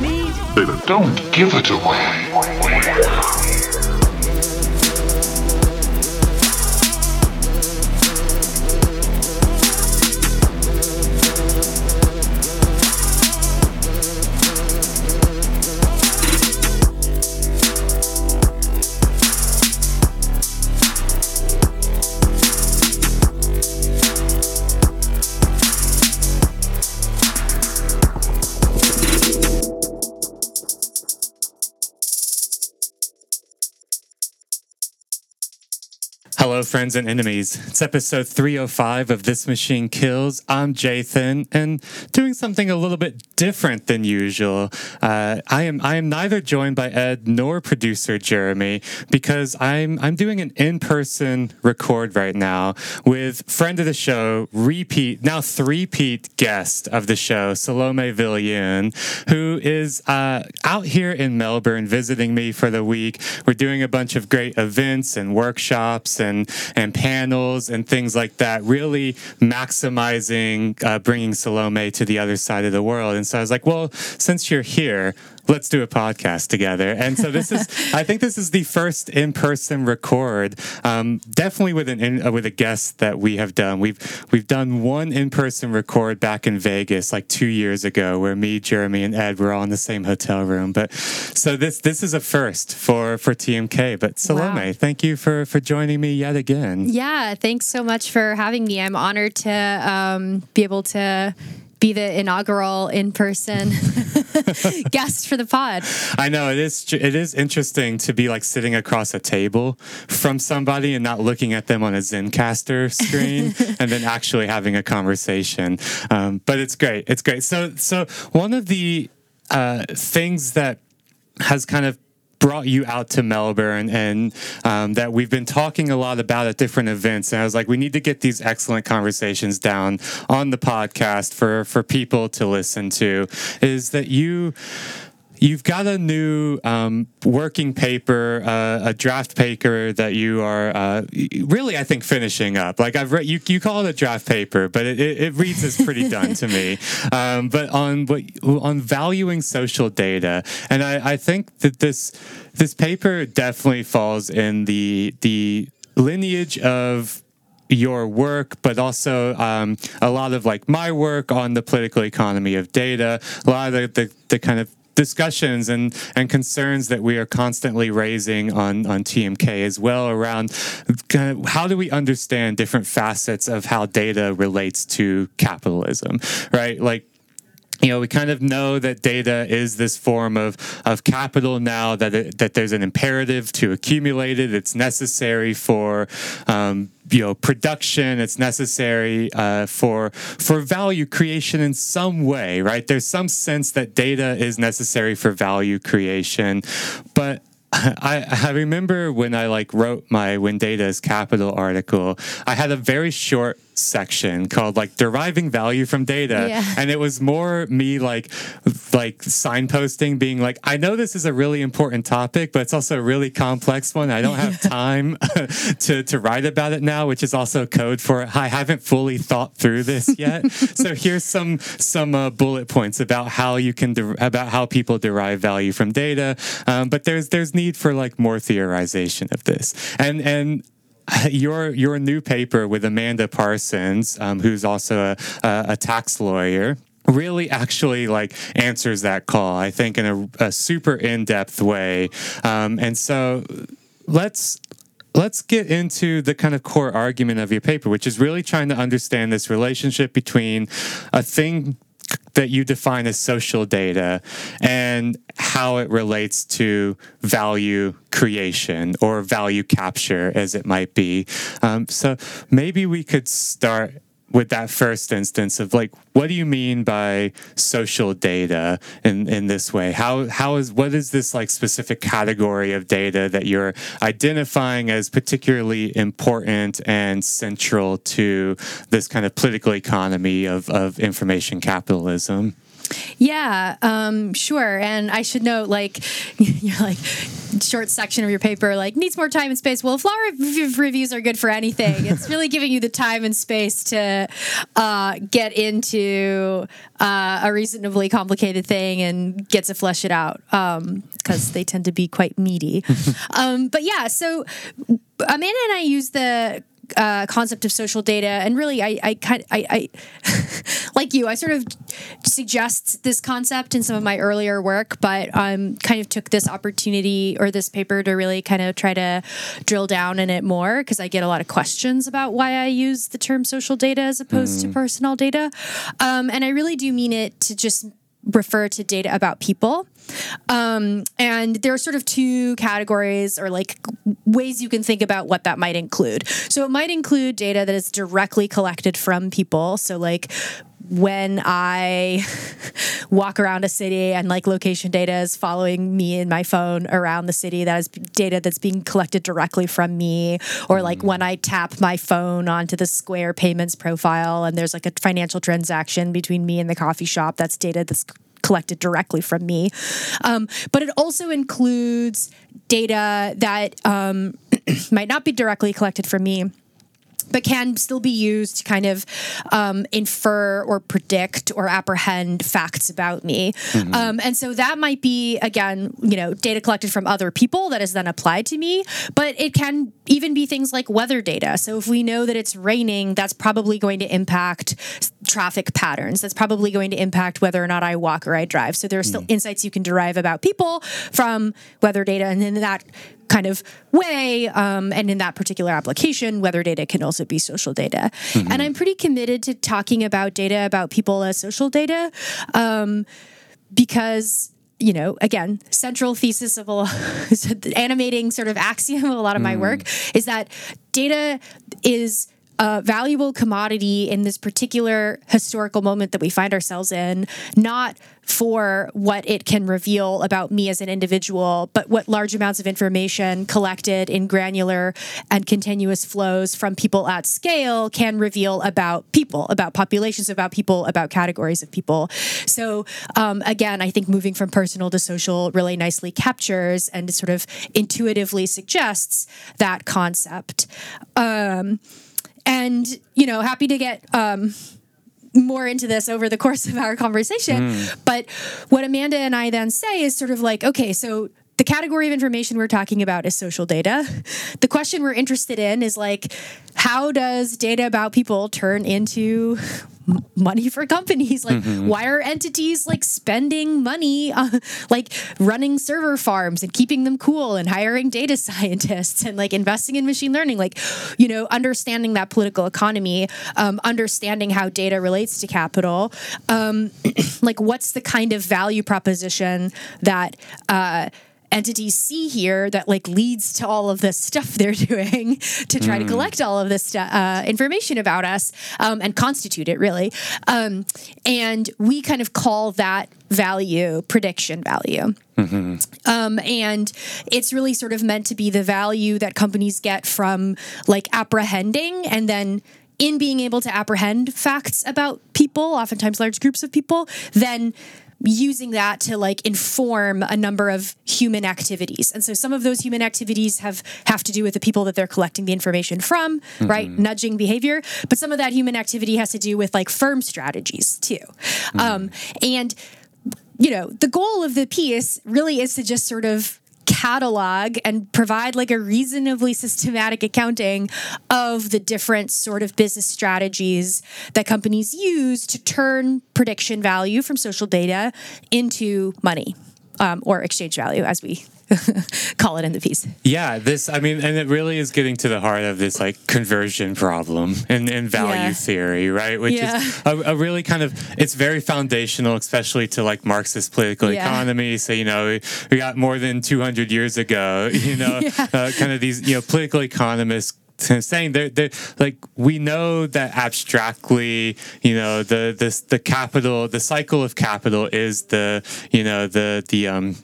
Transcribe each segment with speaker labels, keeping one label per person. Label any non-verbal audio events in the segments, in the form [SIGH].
Speaker 1: Made.
Speaker 2: Don't give it away.
Speaker 3: Friends and enemies. It's episode 305 of This Machine Kills. I'm Jathan, and doing something a little bit different than usual. Uh, I am I am neither joined by Ed nor producer Jereme because I'm I'm doing an in-person record right now with friend of the show, repeat now three-peat guest of the show, Salome Viljoen, who is uh, out here in Melbourne visiting me for the week. We're doing a bunch of great events and workshops and and panels and things like that, really maximizing uh, bringing Salome to the other side of the world. And so I was like, well, since you're here, let's do a podcast together. And so this is, [LAUGHS] I think this is the first in-person record, um, definitely with an in, uh, with a guest that we have done. We've we've done one in-person record back in Vegas like two years ago, where me, Jereme, and Ed were all in the same hotel room. But so this this is a first for for TMK. But Salome,
Speaker 4: Wow.
Speaker 3: thank you for for joining me yet again.
Speaker 4: Yeah, thanks so much for having me. I'm honored to um, be able to be the inaugural in person [LAUGHS] [LAUGHS] guest for the pod.
Speaker 3: I know it is. It is interesting to be like sitting across a table from somebody and not looking at them on a Zencastr screen, [LAUGHS] and then actually having a conversation. Um, but it's great. It's great. So, so one of the uh, things that has kind of brought you out to Melbourne and um, that we've been talking a lot about at different events. And I was like, we need to get these excellent conversations down on the podcast for, for people to listen to is that you. You've got a new um, working paper, uh, a draft paper that you are uh, really, I think, finishing up. Like I've read, you, you call it a draft paper, but it, it, it reads as pretty done to me. [LAUGHS] Um, but on what on valuing social data, and I, I think that this this paper definitely falls in the the lineage of your work, but also um, a lot of like my work on the political economy of data, a lot of the, the, the kind of discussions and, and concerns that we are constantly raising on, on TMK as well around kind of how do we understand different facets of how data relates to capitalism, right? Like you know, we kind of know that data is this form of, of capital now, that, it, that there's an imperative to accumulate it. It's necessary for, um, you know, production. It's necessary uh, for, for value creation in some way, right? There's some sense that data is necessary for value creation. But I, I remember when I like wrote my When Data is Capital article, I had a very short section called like deriving value from data.
Speaker 4: Yeah.
Speaker 3: and it was more me like like signposting being like i know this is a really important topic but it's also a really complex one. I don't have [LAUGHS] time [LAUGHS] to to write about it now which is also code for i haven't fully thought through this [LAUGHS] yet. So here's some some uh, bullet points about how you can de- about how people derive value from data. Um, but there's there's need for like more theorization of this. And and [LAUGHS] your your new paper with Amanda Parsons, um, who's also a, a, a tax lawyer, really actually like answers that call. I think in a, a super in depth way, um, and so let's. Let's get into the kind of core argument of your paper, which is really trying to understand this relationship between a thing that you define as social data and how it relates to value creation or value capture, as it might be. Um, so maybe we could start with that first instance of like what do you mean by social data in, in this way? How how is what is this like specific category of data that you're identifying as particularly important and central to this kind of political economy of, of information capitalism
Speaker 4: Yeah, um, sure. And I should note, like, [LAUGHS] you're like short section of your paper, like needs more time and space. Well, rev- reviews are good for anything, it's really [LAUGHS] giving you the time and space to uh, get into uh, a reasonably complicated thing and get to flesh it out because um, they tend to be quite meaty. [LAUGHS] um, but yeah, so Amanda and I use the uh, concept of social data, and really, I, I kind, I, I [LAUGHS] like you, I sort of suggest this concept in some of my earlier work, but um, kind of took this opportunity or this paper to really kind of try to drill down in it more because I get a lot of questions about why I use the term social data as opposed mm. to personal data, um, and I really do mean it to just refer to data about people. Um, and there are sort of two categories or like ways you can think about what that might include. So it might include data that is directly collected from people. So, like, when I [LAUGHS] walk around a city and like location data is following me in my phone around the city, that is data that's being collected directly from me. Or like when I tap my phone onto the Square payments profile and there's like a financial transaction between me and the coffee shop, that's data that's collected directly from me. Um, but it also includes data that um, [CLEARS THROAT] might not be directly collected from me but can still be used to kind of um, infer or predict or apprehend facts about me. Mm-hmm. Um, and so that might be, again, you know, data collected from other people that is then applied to me, but it can even be things like weather data. So if we know that it's raining, that's probably going to impact traffic patterns. That's probably going to impact whether or not I walk or I drive. So there are still mm. insights you can derive about people from weather data. And then that kind of way. Um, and in that particular application, weather data can also be social data. Mm-hmm. And I'm pretty committed to talking about data about people as social data um, because you know, again, central thesis of a [LAUGHS] animating sort of axiom of a lot of my mm. work is that data is a valuable commodity in this particular historical moment that we find ourselves in, not for what it can reveal about me as an individual, but what large amounts of information collected in granular and continuous flows from people at scale can reveal about people, about populations, about people, about categories of people. So, um, again, I think moving from personal to social really nicely captures and sort of intuitively suggests that concept. Um, and you know happy to get um, more into this over the course of our conversation mm. but what amanda and i then say is sort of like okay so the category of information we're talking about is social data. The question we're interested in is like, how does data about people turn into money for companies. [LAUGHS] Like, mm-hmm. why are entities like spending money, uh, like running server farms and keeping them cool and hiring data [LAUGHS] scientists and like investing in machine learning? Like, you know, understanding that political economy, um, understanding how data relates to capital. Um, [CLEARS THROAT] like, what's the kind of value proposition that, uh, entities see here that like leads to all of this stuff [LAUGHS] they're doing to try mm. to collect all of this uh, information about us um, and constitute it really um, and we kind of call that value prediction value mm-hmm. um, and it's really sort of meant to be the value that companies get from like apprehending and then in being able to apprehend facts about people oftentimes large groups of people then using that to like inform a number of human activities and so some of those human activities have have to do with the people that they're collecting the information from mm-hmm. right nudging behavior but some of that human activity has to do with like firm strategies too mm-hmm. um, and you know the goal of the piece really is to just sort of catalog and provide like a reasonably systematic accounting of the different sort of business strategies that companies use to turn prediction value from social data into money um, or exchange value as we [LAUGHS] call it in the piece.
Speaker 3: Yeah, this, I mean, and it really is getting to the heart of this like conversion problem and, and value yeah. theory, right? Which yeah. is a, a, really kind of, it's very foundational, especially to like Marxist political yeah. economy. So, you know, we got more than 200 years ago, [LAUGHS] you know, [LAUGHS] uh, kind of these, you know, political economists saying they're, they're like we know that abstractly you know the this the capital the cycle of capital is the you know the the um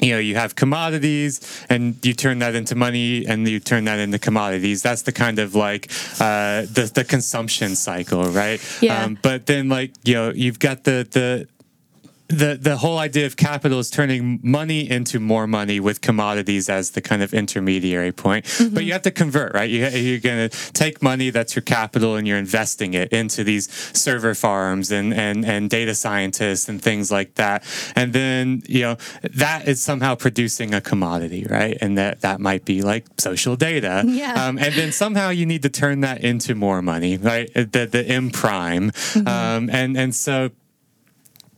Speaker 3: you know you have commodities and you turn that into money and you turn that into commodities that's the kind of like uh, the, the consumption cycle right
Speaker 4: yeah. Um,
Speaker 3: but then like you know you've got the the the the whole idea of capital is turning money into more money with commodities as the kind of intermediary point. Mm-hmm. But you have to convert, right? You, you're going to take money that's your capital and you're investing it into these server farms and and and data scientists and things like that. And then you know that is somehow producing a commodity, right? And that that might be like social data.
Speaker 4: Yeah.
Speaker 3: Um, and then somehow you need to turn that into more money, right? The the M prime. Mm-hmm. Um, and and so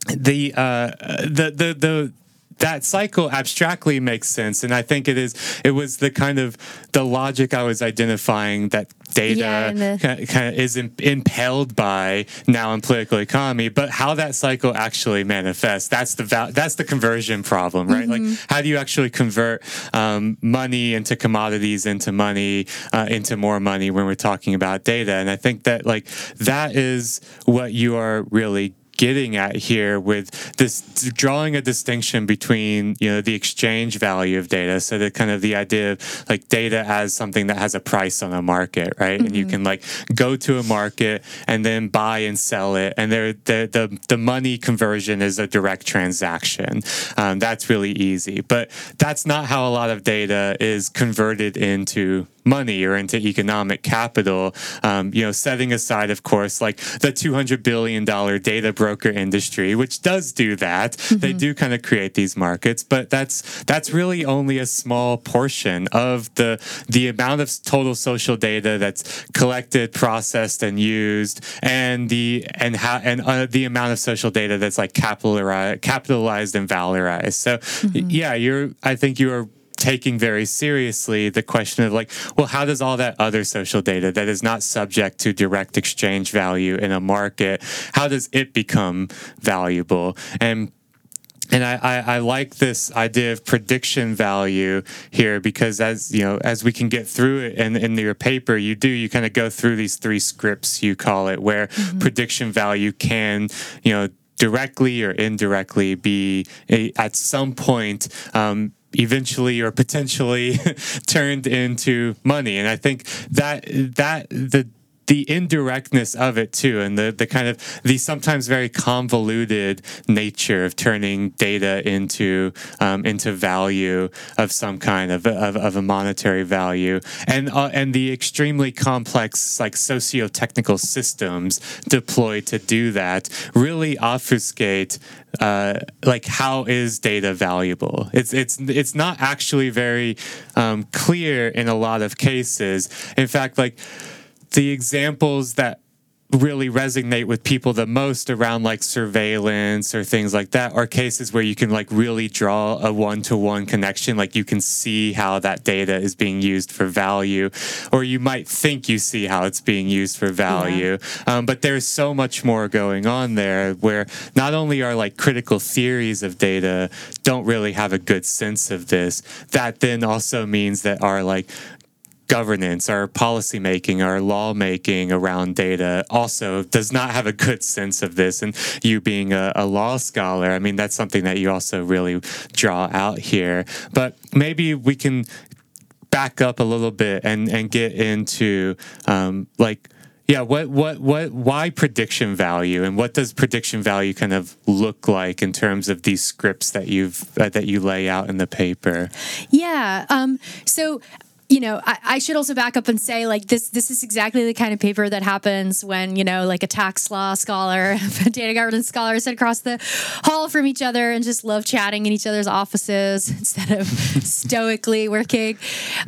Speaker 3: the uh, the the the that cycle abstractly makes sense. And i think it is it was the kind of the logic i was identifying that data yeah, the- kind, of is impelled by now in political economy but how that cycle actually manifests that's the val- that's the conversion problem right? Mm-hmm. like how do you actually convert um, money into commodities into money uh, into more money when we're talking about data? And i think that like that is what you are really getting at here with this drawing a distinction between you know the exchange value of data so the kind of the idea of like data as something that has a price on a market right mm-hmm. and you mm-hmm. can like go to a market and then buy and sell it and there the the, the money conversion is a direct transaction um, that's really easy but that's not how a lot of data is converted into money or into economic capital. Um, you know, setting aside, of course, like the two hundred billion dollar data broker industry, which does do that. Mm-hmm. They do kind of create these markets, but that's that's really only a small portion of the the amount of total social data that's collected, processed, and used, and the and how and uh, the amount of social data that's like capitalized, capitalized and valorized. So, mm-hmm. yeah, you're. I think you are taking very seriously the question of like, well, how does all that other social data that is not subject to direct exchange value in a market, how does it become valuable? And and I, I, I, like this idea of prediction value here because as you know as we can get through it in, in your paper you do you kind of go through these three scripts you call it where mm-hmm. prediction value can you know directly or indirectly be a, at some point um, eventually or potentially [LAUGHS] turned into money. And I think that that the the indirectness of it too and the, the kind of the sometimes very convoluted nature of turning data into um, into value of some kind of, of, of a monetary value and uh, and the extremely complex like socio-technical systems deployed to do that really obfuscate uh, like how is data valuable? It's it's it's not actually very um, clear in a lot of cases. In fact, like the examples that really resonate with people the most around like surveillance or things like that are cases where you can like really draw a one-to-one connection like you can see how that data is being used for value or you might think you see how it's being used for value yeah. um, but there's so much more going on there where not only are like critical theories of data don't really have a good sense of this that then also means that our like governance, our policy making, our law making around data also does not have a good sense of this. And you being a, a, law scholar, I mean, that's something that you also really draw out here. But maybe we can back up a little bit and, and get into um, like, yeah, what, what, what, why prediction value, and what does prediction value kind of look like in terms of these scripts that you've uh, that you lay out in the paper?
Speaker 4: Yeah, um, so you know, I, I, should also back up and say like this this is exactly the kind of paper that happens when, you know, like a tax law scholar, [LAUGHS] a data governance scholar sit across the hall from each other and just love chatting in each other's offices [LAUGHS] instead of [LAUGHS] stoically working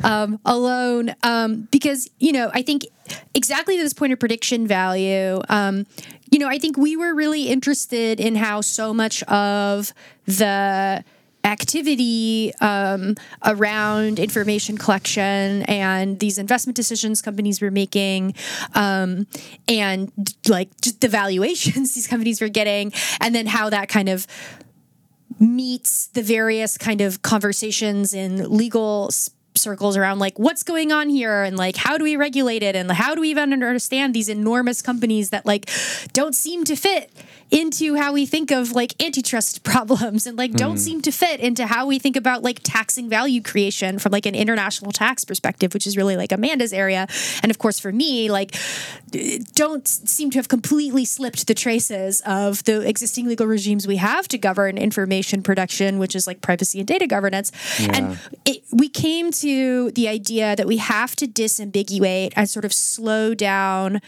Speaker 4: um, alone. Um, because, you know, I think exactly this point of prediction value, um, you know, I think we were really interested in how so much of the activity um, around information collection and these investment decisions companies were making um, and like just the valuations [LAUGHS] these companies were getting and then how that kind of meets the various kind of conversations in legal circles around like what's going on here and like how do we regulate it and how do we even understand these enormous companies that like don't seem to fit into how we think of like antitrust [LAUGHS] problems and like don't seem to fit into how we think about like taxing value creation from like an international tax perspective, which is really like Amanda's area. And of course, for me, like don't seem to have completely slipped the traces of the existing legal regimes we have to govern information production, which is like privacy and data governance. And it, we came to the idea that we have to disambiguate and sort of slow down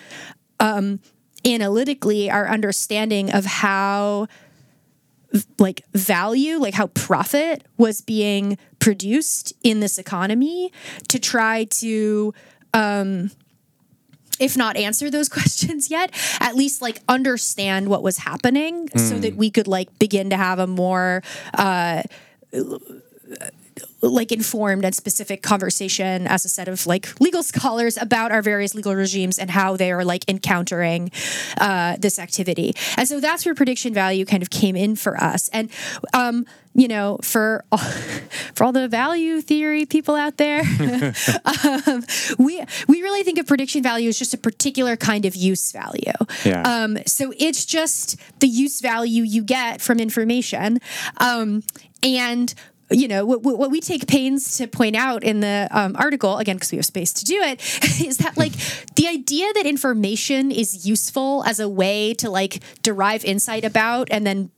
Speaker 4: um, analytically our understanding of how like value like how profit was being produced in this economy to try to um if not answer those [LAUGHS] questions yet at least like understand what was happening so that we could like begin to have a more uh like informed and specific conversation as a set of like legal scholars about our various legal regimes and how they are like encountering uh, this activity. And so that's where prediction value kind of came in for us. And um, you know, for all, [LAUGHS] for all the value theory people out there, [LAUGHS] um, we we really think of prediction value as just a particular kind of use value.
Speaker 3: Yeah.
Speaker 4: Um, so it's just the use value you get from information, um, and you know what, what we take pains to point out in the um, article again because we have space to do it [LAUGHS] is that like the idea that information is useful as a way to like derive insight about and then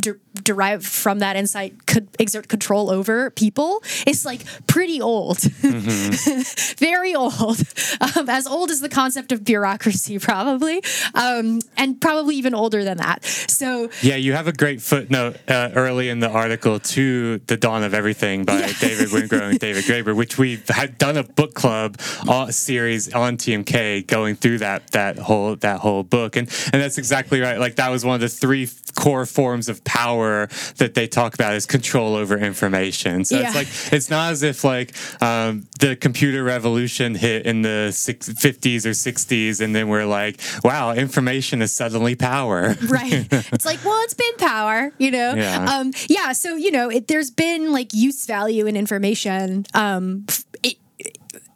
Speaker 4: de- derive from that insight could exert control over people is like pretty old. [LAUGHS] Very old. Um, as old as the concept of bureaucracy probably. Um, and probably even older than that. So
Speaker 3: Yeah, you have a great footnote uh, early in the article to The Dawn of Everything by David Wengrow and David Graeber, which we had done a book club uh, series on TMK going through that that whole that whole book, and and that's exactly right. Like that was one of the three core forms of power that they talk about is control over information. So
Speaker 4: Yeah.
Speaker 3: it's like it's not as if like um, the computer revolution hit in the six, 50s or 60s, and then we're like, wow, information is suddenly power. [LAUGHS]
Speaker 4: right it's like well it's been power you know
Speaker 3: Yeah.
Speaker 4: um yeah so you know it, there's been like use value in information um it,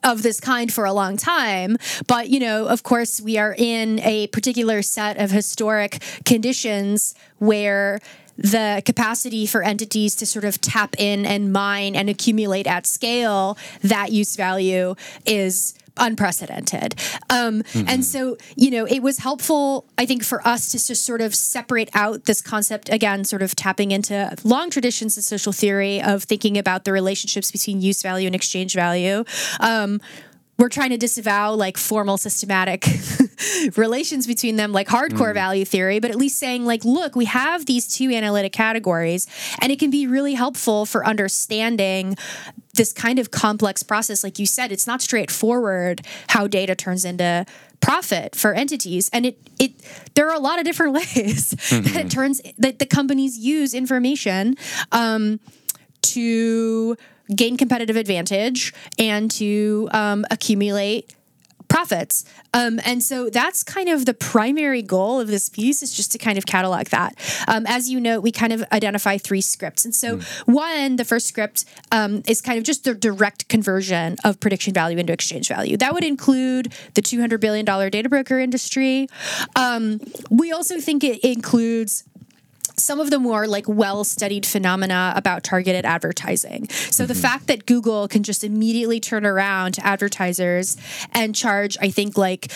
Speaker 4: of this kind for a long time but you know of course we are in a particular set of historic conditions where the capacity for entities to sort of tap in and mine and accumulate at scale that use value is unprecedented. Um, And so, you know, it was helpful, I think, for us to just sort of separate out this concept again, sort of tapping into long traditions of social theory of thinking about the relationships between use value and exchange value. Um, we're trying to disavow like formal systematic [LAUGHS] relations between them like hardcore value theory but at least saying like look we have these two analytic categories and it can be really helpful for understanding this kind of complex process. Like you said it's not straightforward how data turns into profit for entities and it it there are a lot of different [LAUGHS] ways that it turns that the companies use information um, to gain competitive advantage and to um, accumulate profits. Um, and so that's kind of the primary goal of this piece is just to kind of catalog that. Um, as you know, we kind of identify three scripts. And so, one, the first script um, is kind of just the direct conversion of prediction value into exchange value. That would include the $200 billion data broker industry. Um, we also think it includes some of the more like well studied phenomena about targeted advertising. So the mm-hmm. fact that Google can just immediately turn around to advertisers and charge, I think, like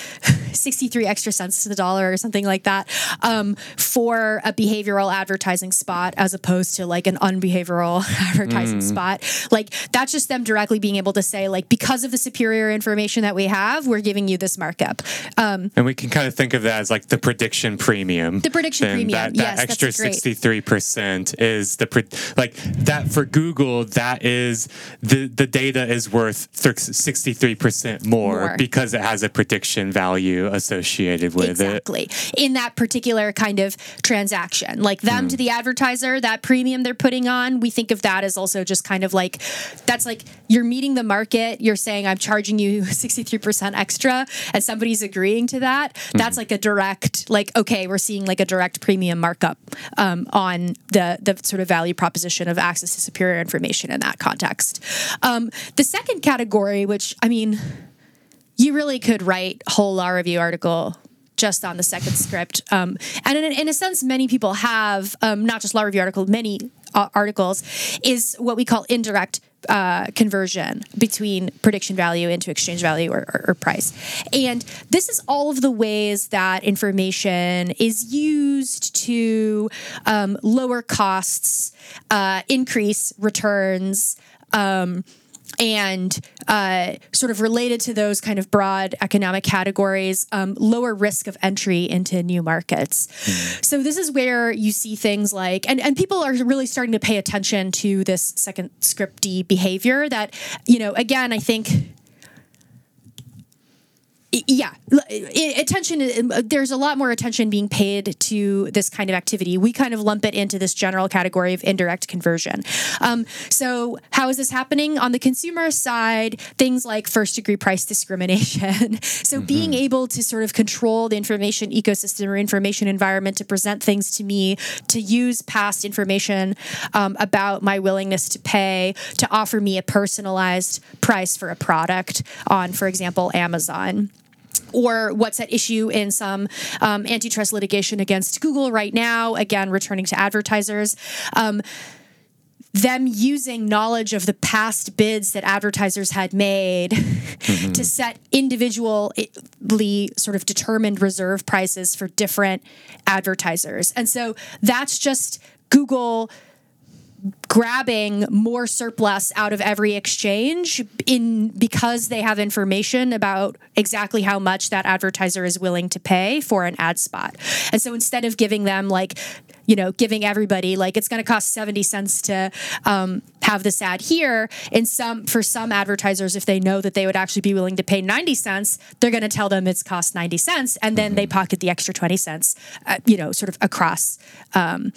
Speaker 4: 63 extra cents to the dollar or something like that um, for a behavioral advertising spot as opposed to like an unbehavioral [LAUGHS] advertising spot, like that's just them directly being able to say, like, because of the superior information that we have, we're giving you this markup. Um,
Speaker 3: And we can kind of think of that as like the prediction premium.
Speaker 4: The prediction premium,
Speaker 3: That, that
Speaker 4: yes,
Speaker 3: extra
Speaker 4: great.
Speaker 3: sixty-three percent is the pre- like that for Google. That is the the data is worth sixty-three percent more,
Speaker 4: More.
Speaker 3: because it has a prediction value associated with it.
Speaker 4: exactly in that particular kind of transaction like them
Speaker 3: Hmm.
Speaker 4: to the advertiser that premium they're putting on we think of that as also just kind of like that's like you're meeting the market you're saying i'm charging you [LAUGHS] 63% extra and somebody's agreeing to that
Speaker 3: Hmm.
Speaker 4: that's like a direct like okay we're seeing like a direct premium markup um, on the the sort of value proposition of access to superior information in that context um, the second category which i mean you really could write whole law review article just on the second script. Um, and in, in, a sense, many people have, um, not just law review article, many uh, articles, is what we call indirect uh, conversion between prediction value into exchange value or, or, or, price. And this is all of the ways that information is used to um, lower costs, uh, increase returns. Um, and uh, sort of related to those kind of broad economic categories, um, lower risk of entry into new markets. Mm. So this is where you see things like, and, and people are really starting to pay attention to this second script D behavior that, you know, again, I think yeah attention there's a lot more attention being paid to this kind of activity. We kind of lump it into this general category of indirect conversion. Um, so how is this happening? On the consumer side things like first degree price [LAUGHS] discrimination. So mm-hmm. being able to sort of control the information ecosystem or information environment to present things to me to use past information um, about my willingness to pay to offer me a personalized price for a product on for example amazon or what's at issue in some um, antitrust litigation against Google right now, again, returning to advertisers. Um, them using knowledge of the past bids that advertisers had made mm-hmm. to set individually sort of determined reserve prices for different advertisers. And so that's just Google grabbing more surplus out of every exchange in because they have information about exactly how much that advertiser is willing to pay for an ad spot. And so instead of giving them like you know, giving everybody like it's going to cost 70 cents to um, have this ad here. In some, for some advertisers, if they know that they would actually be willing to pay 90 cents, they're going to tell them it's cost 90 cents. And then mm-hmm. they pocket the extra 20 cents, uh, you know, sort of across, um,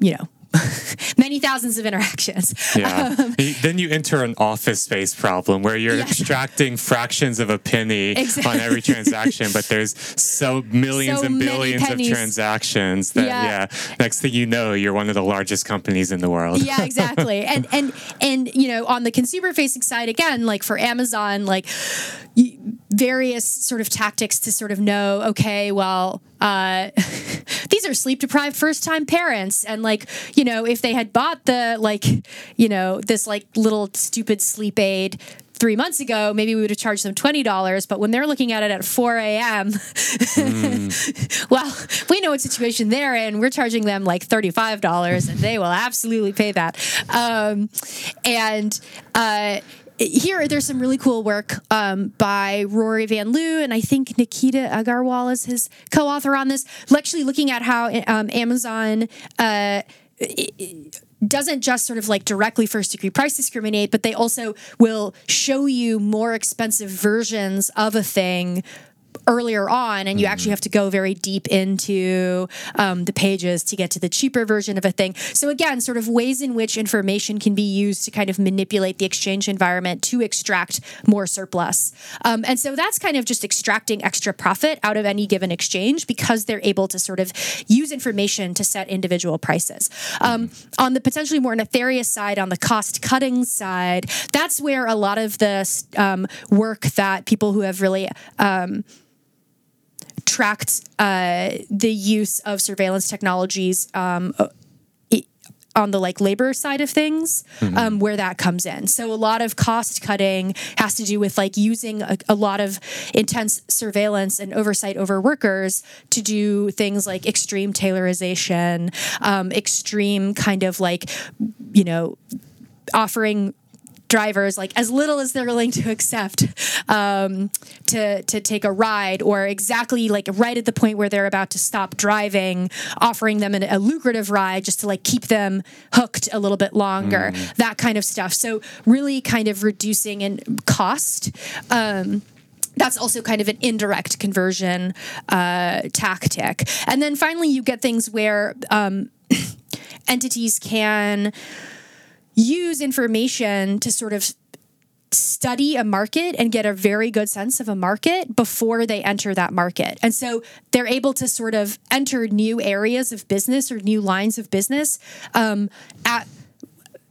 Speaker 4: you know, [LAUGHS] many thousands of interactions.
Speaker 3: Yeah. Um, then you enter an office space problem where you're yes. extracting fractions of a penny exactly. on every transaction, but there's so millions so and billions of transactions that yeah. yeah. next thing you know, you're one of the largest companies in the world.
Speaker 4: Yeah, exactly. and and and you know, on the consumer facing side again, like for Amazon, like various sort of tactics to sort of know, okay, well, uh, [LAUGHS] these are sleep deprived first time parents. And like, you know, if they had bought the, like, you know, this like little stupid sleep aid three months ago, maybe we would have charged them $20. But when they're looking at it at 4 a.m., mm. [LAUGHS] well, we know what situation they're in. We're charging them like $35 and they will absolutely pay that. Um, and, uh, here there's some really cool work um, by Rory Van Loo and I think Nikita Aggarwal is his co-author on this. Actually, looking at how um, Amazon. Uh, doesn't just sort of like directly first degree price discriminate, but they also will show you more expensive versions of a thing earlier on, and you mm-hmm. actually have to go very deep into um, the pages to get to the cheaper version of a thing. So, again, sort of ways in which information can be used to kind of manipulate the exchange environment to extract more surplus. Um, and so that's kind of just extracting extra profit out of any given exchange because they're able to sort of use information to set individual prices. Um, on the potentially more nefarious side, on the cost cutting side, that's where a lot of the um, work that people who have really um, tracked uh, the use of surveillance technologies um, on the like labor side of things mm-hmm. um, where that comes in so a lot of cost cutting has to do with like using a, a, lot of intense surveillance and oversight over workers to do things like extreme taylorization um, extreme kind of like you know offering drivers like as little as they're willing to accept um, to to take a ride or exactly like right at the point where they're about to stop driving offering them an, a lucrative ride just to like keep them hooked a little bit longer mm. that kind of stuff so really kind of reducing in cost um, that's also kind of an indirect conversion uh, tactic and then finally you get things where um, [COUGHS] entities can use information to sort of study a market and get a very good sense of a market before they enter that market. And so they're able to sort of enter new areas of business or new lines of business um, at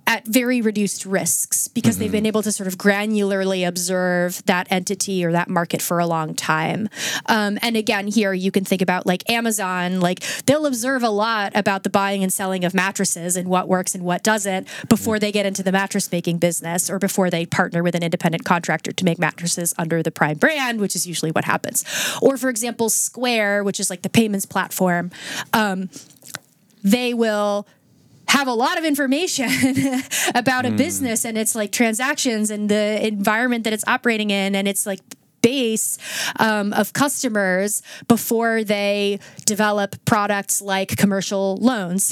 Speaker 4: at very reduced risks because they've been able to sort of granularly observe that entity or that market for a long time. Um, and again, here you can think about like Amazon, like they'll observe a lot about the buying and selling of mattresses and what works and what doesn't before they get into the mattress making business or before they partner with an independent contractor to make mattresses under the Prime brand, which is usually what happens. Or, for example, Square, which is like the payments platform, um, they will have a lot of information [LAUGHS] about a hmm. business and its like transactions and the environment that it's operating in and it's like base um, of customers before they develop products like commercial loans.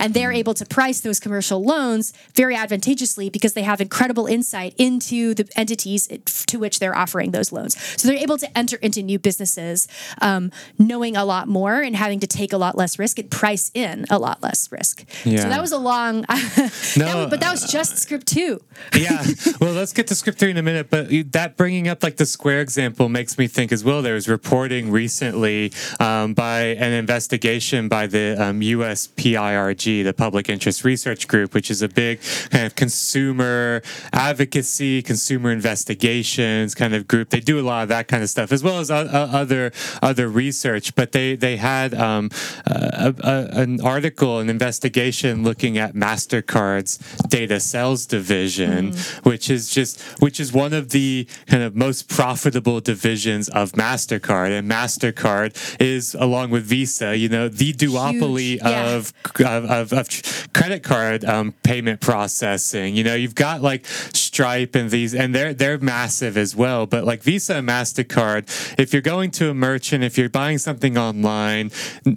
Speaker 4: And they're able to price those commercial loans very advantageously because they have incredible insight into the entities to which they're offering those loans. So they're able to enter into new businesses um, knowing a lot more and having to take a lot less risk and price in a lot less risk.
Speaker 3: Yeah.
Speaker 4: So that was a long, [LAUGHS]
Speaker 3: No,
Speaker 4: but that was just script two.
Speaker 3: yeah. Well, let's get to script three in a minute. But that bringing up like the Square example makes me think as well. There was reporting recently um, by an investigation by the um, US PIRG, the Public Interest Research Group, which is a big kind of consumer advocacy, consumer investigations kind of group. They do a lot of that kind of stuff as well as o- o- other other research. But they they had um, a, a, an article, an investigation looking at Mastercard's data sales division, which is just which is one of the kind of most profitable divisions of Mastercard, and Mastercard is along with Visa, you know, the duopoly
Speaker 4: Huge, yeah.
Speaker 3: of of, of, of credit card um, payment processing. You know, you've got like Stripe and these, and they're they're massive as well. But like Visa and Mastercard, if you're going to a merchant, if you're buying something online,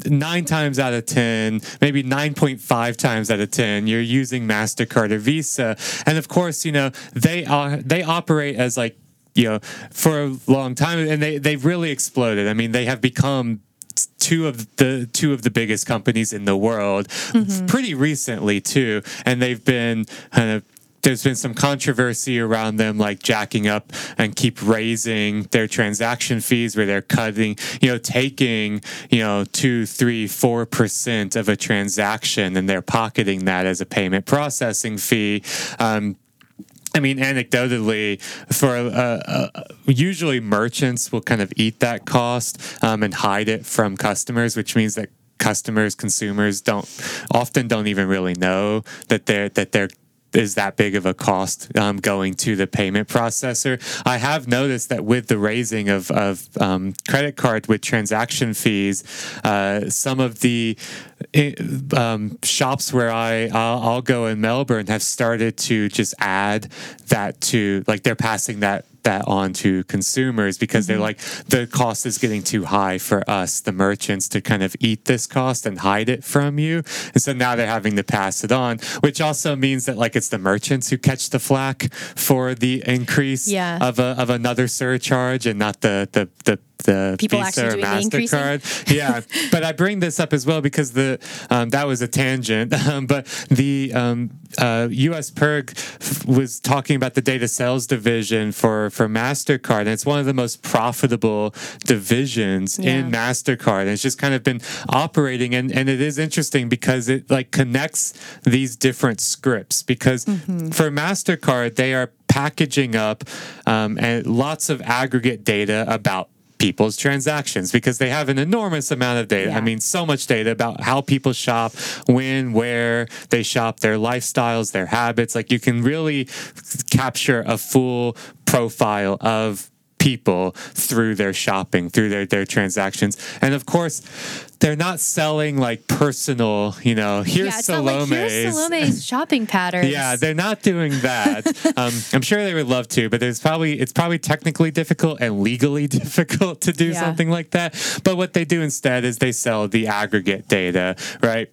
Speaker 3: nine times out of ten, maybe nine point five times out of ten, you're using Mastercard or Visa, and of course, you know they are they operate as like you know for a long time, and they they've really exploded. I mean, they have become two of the two of the biggest companies in the world pretty recently too. And they've been kind of there's been some controversy around them like jacking up and keep raising their transaction fees where they're cutting you know taking you know two three four percent of a transaction and they're pocketing that as a payment processing fee. Um, I mean, anecdotally, for uh, uh, usually merchants will kind of eat that cost um, and hide it from customers, which means that customers, consumers don't often don't even really know that they're that they're is that big of a cost um, going to the payment processor. I have noticed that with the raising of, of um, credit card with transaction fees, uh, some of the eh, um, shops where I I'll, I'll go in Melbourne have started to just add that to like they're passing that that on to consumers because they're mm-hmm. like the cost is getting too high for us the merchants to kind of eat this cost and hide it from you and so now they're having to pass it on which also means that like it's the merchants who catch the flack for the increase
Speaker 4: Yeah.
Speaker 3: of a, of another surcharge and not the the the the
Speaker 4: People
Speaker 3: Visa
Speaker 4: actually
Speaker 3: or
Speaker 4: doing?
Speaker 3: Mastercard. [LAUGHS] yeah, but I bring this up as well because the um, that was a tangent. [LAUGHS] Um, but the um, uh, U.S. PIRG f- was talking about the data sales division for for Mastercard, and it's one of the most profitable divisions in Mastercard. And it's just kind of been operating, and and it is interesting because it like connects these different scripts because for Mastercard they are packaging up um, and lots of aggregate data about people's transactions because they have an enormous amount of data. I mean, so much data about how people shop, when, where they shop, their lifestyles, their habits. Like you can really capture a full profile of people through their shopping, through their, their transactions. And of course, they're not selling like personal, you know, here's
Speaker 4: yeah, not like
Speaker 3: Salome's.
Speaker 4: here's Salome's [LAUGHS] shopping patterns.
Speaker 3: Yeah, they're not doing that. [LAUGHS] um, I'm sure they would love to, but there's probably it's probably technically difficult and legally [LAUGHS] difficult to do
Speaker 4: Yeah.
Speaker 3: something like that. But what they do instead is they sell the aggregate data, right?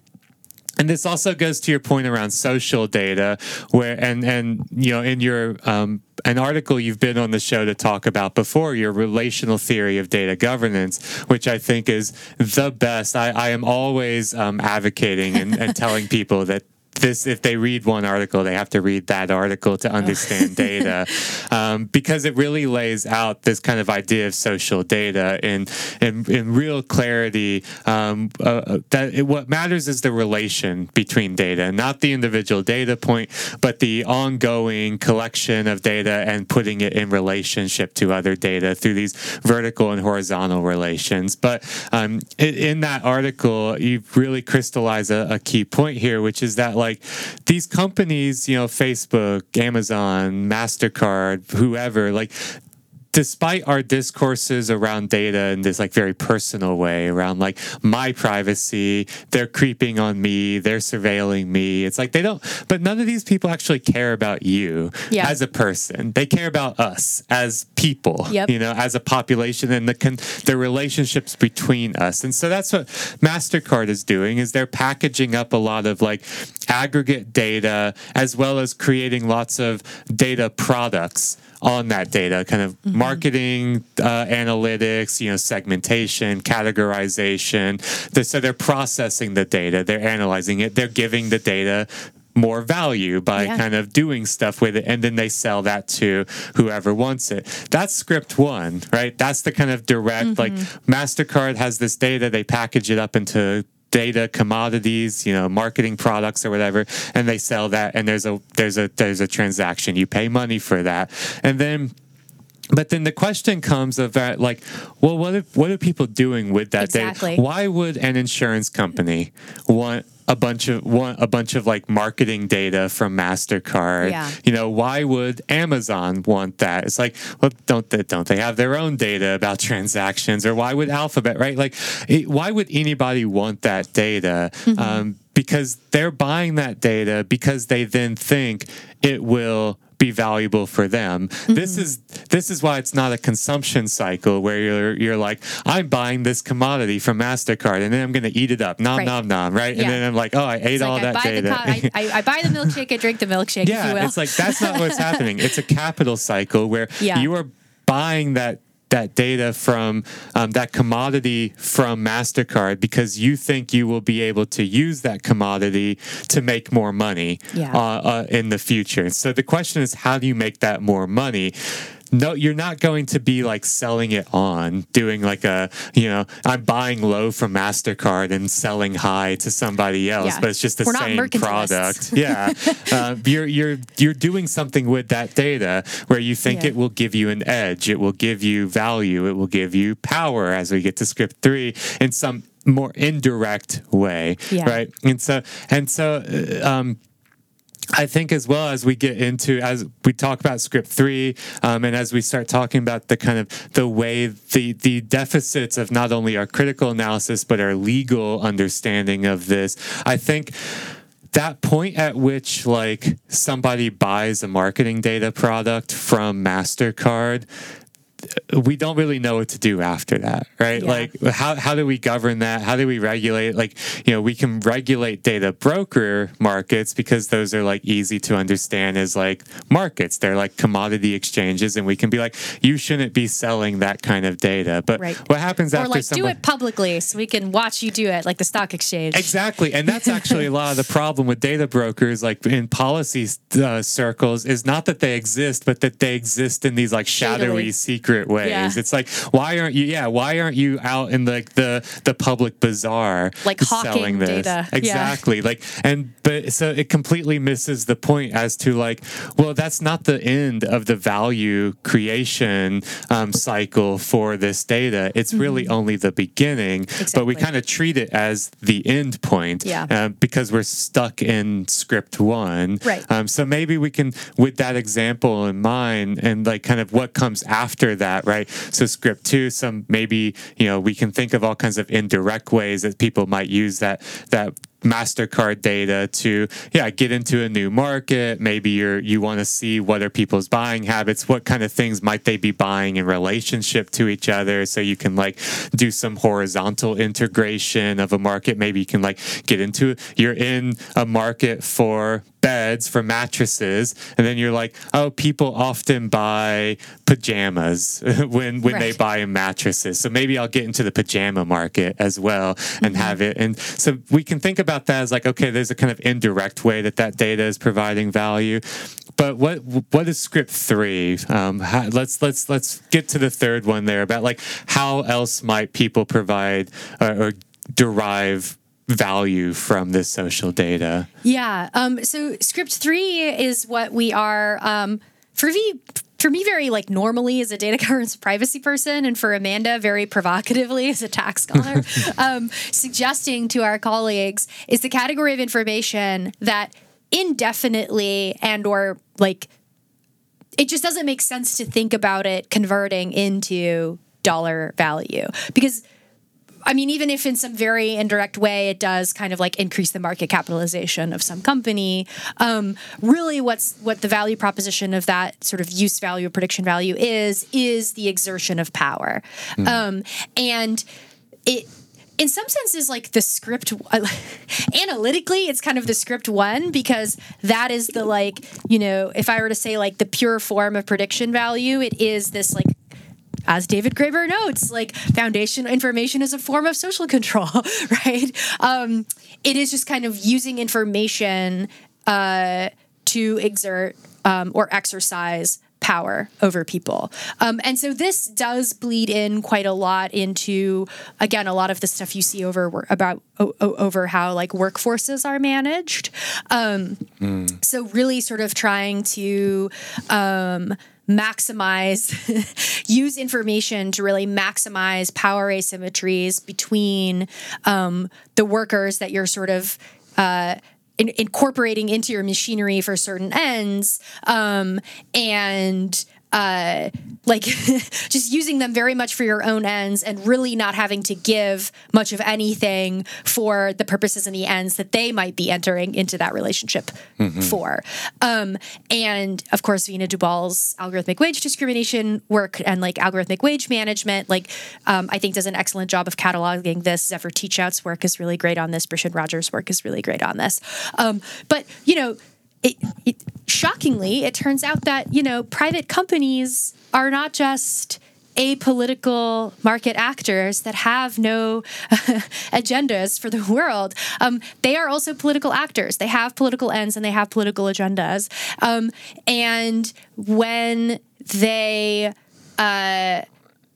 Speaker 3: And this also goes to your point around social data, where and and you know in your um, an article you've been on the show to talk about before, your relational theory of data governance, which I think is the best. I, I am always um, advocating and, and telling people that this if they read one article they have to read that article to understand [LAUGHS] data. Um, because it really lays out this kind of idea of social data in in, in real clarity um, uh, that it, what matters is the relation between data not the individual data point but the ongoing collection of data and putting it in relationship to other data through these vertical and horizontal relations. But um, in, in that article you really crystallize a, a key point here which is that like these companies, you know, Facebook, Amazon, MasterCard, whoever, like despite our discourses around data in this like very personal way around like my privacy they're creeping on me they're surveilling me it's like they don't but none of these people actually care about you
Speaker 4: Yeah.
Speaker 3: as a person they care about us as people
Speaker 4: Yep.
Speaker 3: you know as a population and the con- the relationships between us and so that's what mastercard is doing is they're packaging up a lot of like aggregate data as well as creating lots of data products on that data, kind of marketing uh, analytics, you know, segmentation, categorization. They're- so they're processing the data, they're analyzing it, they're giving the data more value by
Speaker 4: Yeah.
Speaker 3: kind of doing stuff with it and then they sell that to whoever wants it that's script one right that's the kind of direct like mastercard has this data they package it up into data commodities you know marketing products or whatever and they sell that and there's a there's a there's a transaction. You pay money for that. And then but then the question comes of that like well what if, what are people doing with that
Speaker 4: Exactly.
Speaker 3: data why would an insurance company want a bunch of want a bunch of like marketing data from Mastercard.
Speaker 4: Yeah.
Speaker 3: You know, why would Amazon want that? It's like, well, don't they don't they have their own data about transactions, or why would Alphabet, right? Like, it, why would anybody want that data? Um, because they're buying that data because they then think it will be valuable for them. This mm-hmm. is this is why it's not a consumption cycle where you're you're like I'm buying this commodity from Mastercard and then I'm going to eat it up, nom
Speaker 4: Right.
Speaker 3: nom nom, right?
Speaker 4: Yeah.
Speaker 3: And then I'm like, oh, I ate
Speaker 4: It's
Speaker 3: all
Speaker 4: like
Speaker 3: that
Speaker 4: buy
Speaker 3: data.
Speaker 4: co- I, I, I buy the milkshake, I drink the milkshake, if you
Speaker 3: yeah,
Speaker 4: will.
Speaker 3: it's like that's not what's happening. It's a capital cycle where [LAUGHS]
Speaker 4: Yeah.
Speaker 3: you are buying that that data from um, that commodity from Mastercard because you think you will be able to use that commodity to make more money
Speaker 4: Yeah.
Speaker 3: uh, uh, in the future. So the question is, how do you make that more money? No, you're not going to be like selling it on, doing like a, you know, I'm buying low from MasterCard and selling high to somebody else,
Speaker 4: Yeah.
Speaker 3: but it's just the
Speaker 4: We're
Speaker 3: same product. [LAUGHS] Yeah. uh, you're, you're, you're doing something with that data where you think
Speaker 4: Yeah.
Speaker 3: it will give you an edge, it will give you value, it will give you power as we get to script three in some more indirect way.
Speaker 4: Yeah.
Speaker 3: Right. And so, and so, uh, um, I think as well as we get into as we talk about script three, um, and as we start talking about the kind of the way the the deficits of not only our critical analysis but our legal understanding of this, I think that point at which like somebody buys a marketing data product from Mastercard we don't really know what to do after that, right?
Speaker 4: Yeah.
Speaker 3: Like, how, how do we govern that? How do we regulate? Like, you know, we can regulate data broker markets because those are like easy to understand as like markets. They're like commodity exchanges, and we can be like, you shouldn't be selling that kind of data. But
Speaker 4: Right.
Speaker 3: what happens
Speaker 4: or
Speaker 3: after
Speaker 4: like do it publicly so we can watch you do it, like the stock exchange.
Speaker 3: Exactly, and that's actually a lot of the problem with data brokers, like in policy uh, circles, is not that they exist, but that they exist in these like shadowy,
Speaker 4: Shadily.
Speaker 3: secret ways.
Speaker 4: Yeah.
Speaker 3: It's like, why aren't you? Yeah, why aren't you out in like the the public bazaar,
Speaker 4: Like
Speaker 3: selling this?
Speaker 4: data. Yeah.
Speaker 3: Exactly, like, and but so it completely misses the point as to like, well, that's not the end of the value creation um, cycle for this data. It's really only the beginning, but we
Speaker 4: Mm-hmm.
Speaker 3: Kind of treat it as the end point
Speaker 4: Yeah.
Speaker 3: uh, because we're stuck in script one.
Speaker 4: Right.
Speaker 3: Um, so maybe we can, with that example in mind, and like kind of what comes after that, right? So script two, some maybe you know we can think of all kinds of indirect ways that people might use that that Mastercard data to yeah get into a new market. Maybe you're you want to see what are people's buying habits, what kind of things might they be buying in relationship to each other, so you can like do some horizontal integration of a market. Maybe you can like get into you're in a market for beds for mattresses and then you're like oh people often buy pajamas [LAUGHS] when when they buy mattresses. So maybe i'll get into the pajama market as well and
Speaker 4: Mm-hmm.
Speaker 3: have it. And so we can think about that as like okay there's a kind of indirect way that that data is providing value. But what what is script three? Um, how, let's let's let's get to the third one there about like how else might people provide or, or derive value from this social data
Speaker 4: Yeah. Um, so script three is what we are um, for me. For me, very like normally as a data [LAUGHS] governance privacy person, and for Amanda, very provocatively as a tax [LAUGHS] scholar, um, suggesting to our colleagues is the category of information that indefinitely and or like it just doesn't make sense to think about it converting into dollar value because I mean, even if in some very indirect way it does kind of like increase the market capitalization of some company, um, really what's what the value proposition of that sort of use value, or prediction value is, is the exertion of power. Um, and it in some senses like the script [LAUGHS] analytically it's kind of the script one because that is the like you know if i were to say like the pure form of prediction value it is this like as David Graeber notes, like foundation information is a form of social control, [LAUGHS] right? Um, it is just kind of using information uh, to exert um, or exercise power over people. Um, and so this does bleed in quite a lot into, again, a lot of the stuff you see over about o- over how like workforces are managed. Um, So really, sort of trying to. Um, maximize [LAUGHS] use information to really maximize power asymmetries between um, the workers that you're sort of uh, in- incorporating into your machinery for certain ends um, and uh, like [LAUGHS] just using them very much for your own ends and really not having to give much of anything for the purposes and the ends that they might be entering into that relationship for. Um, and of course, Veena Dubal's algorithmic wage discrimination work and like algorithmic wage management, like um, I think does an excellent job of cataloging this. Zephyr Teachout's work is really great on this. Brishen Rogers' work is really great on this. Um, but you know, it, it shockingly, it turns out that you know private companies are not just apolitical market actors that have no [LAUGHS] agendas for the world. Um, they are also political actors. They have political ends and they have political agendas. Um, and when they uh,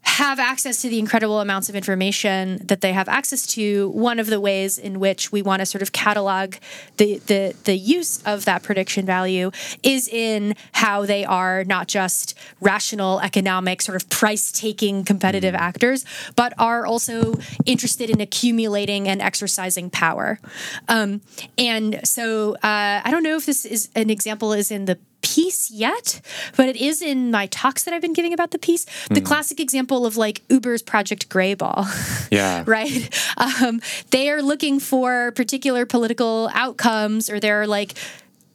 Speaker 4: have access to the incredible amounts of information that they have access to, one of the ways in which we want to sort of catalog the, the, the use of that prediction value is in how they are not just rational, economic, sort of price taking competitive actors, but are also interested in accumulating and exercising power. Um, and so uh, I don't know if this is an example is in the piece yet, but it is in my talks that I've been giving about the piece. The classic example of like Uber's Project Greyball, [LAUGHS]
Speaker 3: yeah
Speaker 4: right? Um, they are looking for particular political outcomes, or they're like,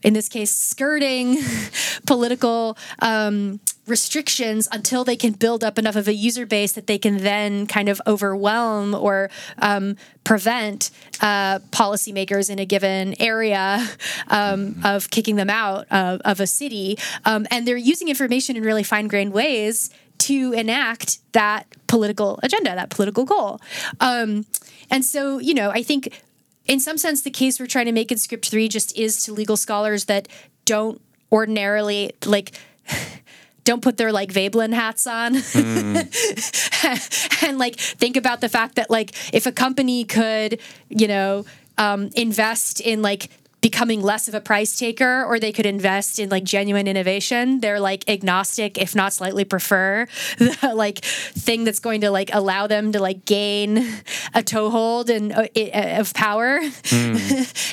Speaker 4: in this case, skirting [LAUGHS] political um, restrictions until they can build up enough of a user base that they can then kind of overwhelm or um, prevent uh, policymakers in a given area um, of kicking them out of, of a city. Um, and they're using information in really fine grained ways to enact that political agenda, that political goal. Um, and so, you know, I think in some sense, the case we're trying to make in Script 3 just is to legal scholars that don't ordinarily like. [LAUGHS] Don't put their like Veblen hats on [LAUGHS] and like think about the fact that like if a company could, you know, um, invest in like becoming less of a price taker or they could invest in like genuine innovation they're like agnostic if not slightly prefer [LAUGHS] the like thing that's going to like allow them to like gain a toehold and uh, of power [LAUGHS]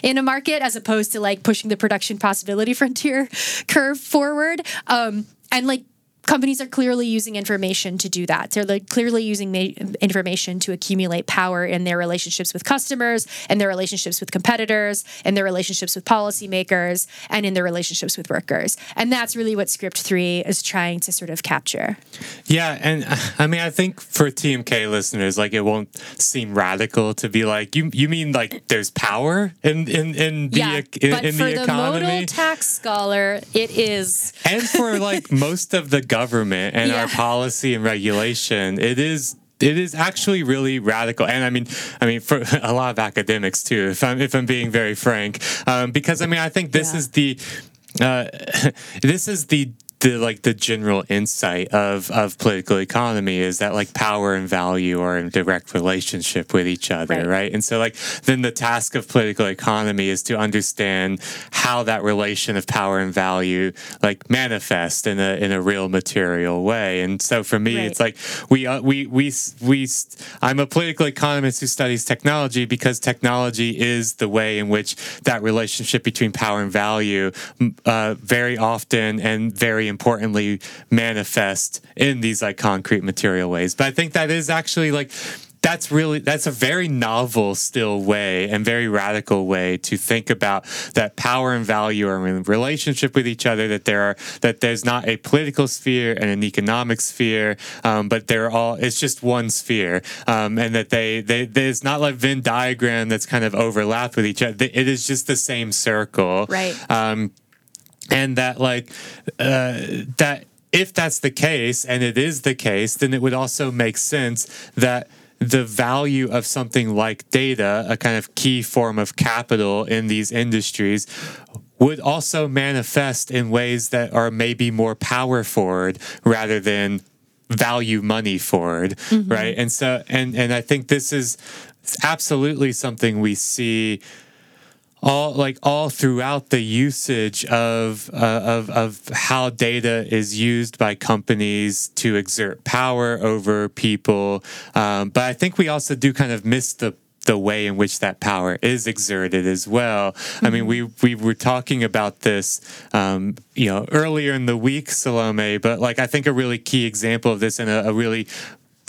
Speaker 4: in a market as opposed to like pushing the production possibility [LAUGHS] frontier curve forward. Um and like companies are clearly using information to do that. They're like clearly using ma- information to accumulate power in their relationships with customers and their relationships with competitors and their relationships with policymakers and in their relationships with workers. And that's really what Script 3 is trying to sort of capture.
Speaker 3: Yeah, and I mean, I think for TMK listeners, like it won't seem radical to be like, you you mean like there's power in in in the
Speaker 4: yeah,
Speaker 3: in,
Speaker 4: but
Speaker 3: in
Speaker 4: for
Speaker 3: the
Speaker 4: the modal tax scholar, it is.
Speaker 3: and for like most of the government and our policy and regulation, it is. It is actually really radical, and I mean, I mean, for [LAUGHS] a lot of academics too. If I'm if I'm being very frank, um, because I mean, I think this
Speaker 4: Yeah.
Speaker 3: is the uh, [LAUGHS] this is the the like the general insight of of political economy is that like power and value are in direct relationship with each other
Speaker 4: Right.
Speaker 3: right, and so like then the task of political economy is to understand how that relation of power and value like manifest in a in a real material way and so for me
Speaker 4: Right.
Speaker 3: it's like we uh, we we we I'm a political economist who studies technology because technology is the way in which that relationship between power and value uh, very often and very importantly manifest in these like concrete material ways. But I think that is actually like that's really that's a very novel still way and very radical way to think about that power and value are in relationship with each other that there are that there's not a political sphere and an economic sphere um, but they're all it's just one sphere um, and that they, they there's not like venn diagram that's kind of overlapped with each other it is just the same circle
Speaker 4: Right.
Speaker 3: um, and that like uh, that if that's the case and it is the case then it would also make sense that the value of something like data a kind of key form of capital in these industries would also manifest in ways that are maybe more power forward rather than value money forward right? And so and and i think this is absolutely something we see all like all throughout the usage of uh, of of how data is used by companies to exert power over people. Um, but I think we also do kind of miss the the way in which that power is exerted as well. I mean, we we were talking about this, um, you know, earlier in the week, Salome. But like, I think a really key example of this, and a, a really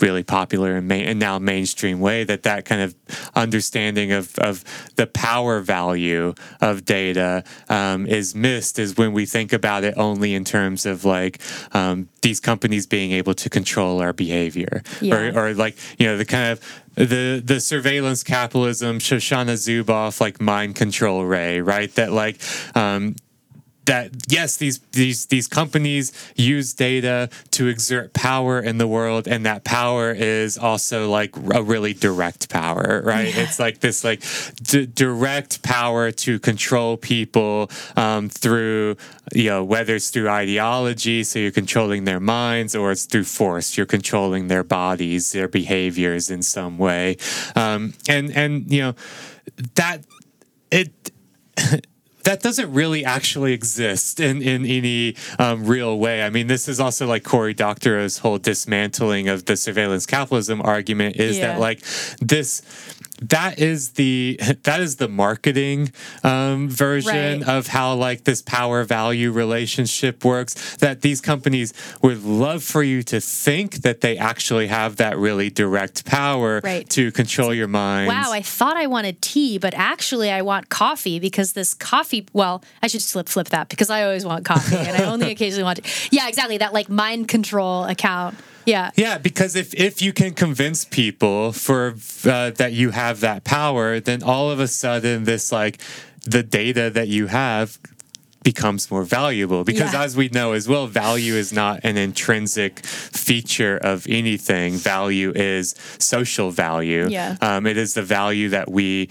Speaker 3: really popular and, main, and now mainstream way that that kind of understanding of, of the power value of data um, is missed is when we think about it only in terms of like um, these companies being able to control our behavior
Speaker 4: Yeah.
Speaker 3: or, or like you know the kind of the the surveillance capitalism Shoshana Zuboff like mind control ray right that like um, that yes these these these companies use data to exert power in the world and that power is also like a really direct power right? It's like this like d- direct power to control people um, through you know whether it's through ideology so you're controlling their minds or it's through force you're controlling their bodies their behaviors in some way. Um, and and you know that it [LAUGHS] that doesn't really actually exist in, in any um, real way. I mean, this is also like Cory Doctorow's whole dismantling of the surveillance capitalism argument is
Speaker 4: Yeah.
Speaker 3: that like this that is the [LAUGHS] that is the marketing um, version
Speaker 4: Right.
Speaker 3: of how like this power value relationship works that these companies would love for you to think that they actually have that really direct power
Speaker 4: Right.
Speaker 3: to control your mind
Speaker 4: Wow, I thought I wanted tea, but actually I want coffee because this coffee. Well, I should flip flip that because I always want coffee and I only [LAUGHS] occasionally want. Yeah, exactly. That like mind control account. Yeah.
Speaker 3: Yeah, because if if you can convince people for uh, that you have that power, then all of a sudden this like the data that you have becomes more valuable because
Speaker 4: Yeah.
Speaker 3: as we know as well value is not an intrinsic feature of anything. Value is social value.
Speaker 4: Yeah.
Speaker 3: um, it is the value that we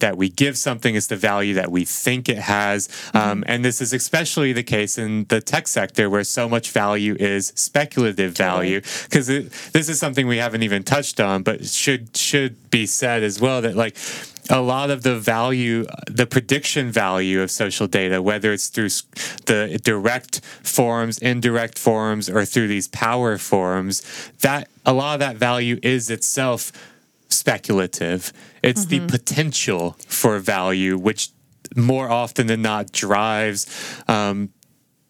Speaker 3: that we give something. It's the value that we think it has. Um, and this is especially the case in the tech sector where so much value is speculative value. Because this is something we haven't even touched on but should should be said as well that like a lot of the value, the prediction value of social data, whether it's through the direct forms, indirect forms, or through these power forms, that a lot of that value is itself speculative. It's the potential for value, which more often than not drives um,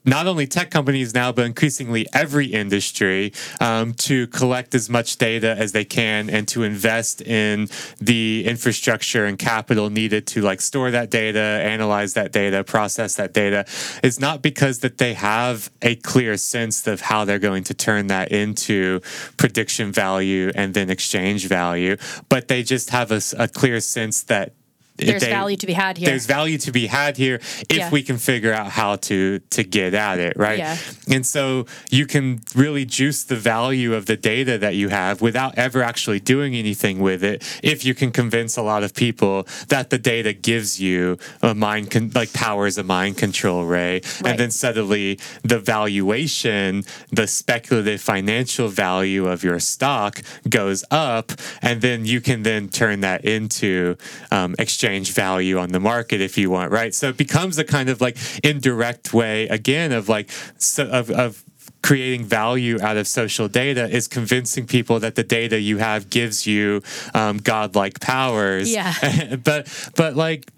Speaker 3: not only tech companies now, but increasingly every industry um, to collect as much data as they can and to invest in the infrastructure and capital needed to like store that data, analyze that data, process that data. Is not because that they have a clear sense of how they're going to turn that into prediction value and then exchange value, but they just have a, a clear sense that
Speaker 4: there's
Speaker 3: they-
Speaker 4: value to be had here.
Speaker 3: there's value to be had here if
Speaker 4: Yeah.
Speaker 3: we can figure out how to to get at it right
Speaker 4: Yeah.
Speaker 3: and so you can really juice the value of the data that you have without ever actually doing anything with it if you can convince a lot of people that the data gives you a mind con- like powers a mind control ray
Speaker 4: Right.
Speaker 3: and then suddenly the valuation the speculative financial value of your stock goes up and then you can then turn that into um, exchange value on the market if you want right so it becomes a kind of like indirect way again of like so, of, of creating value out of social data is convincing people that the data you have gives you um, godlike powers
Speaker 4: Yeah. [LAUGHS]
Speaker 3: but but like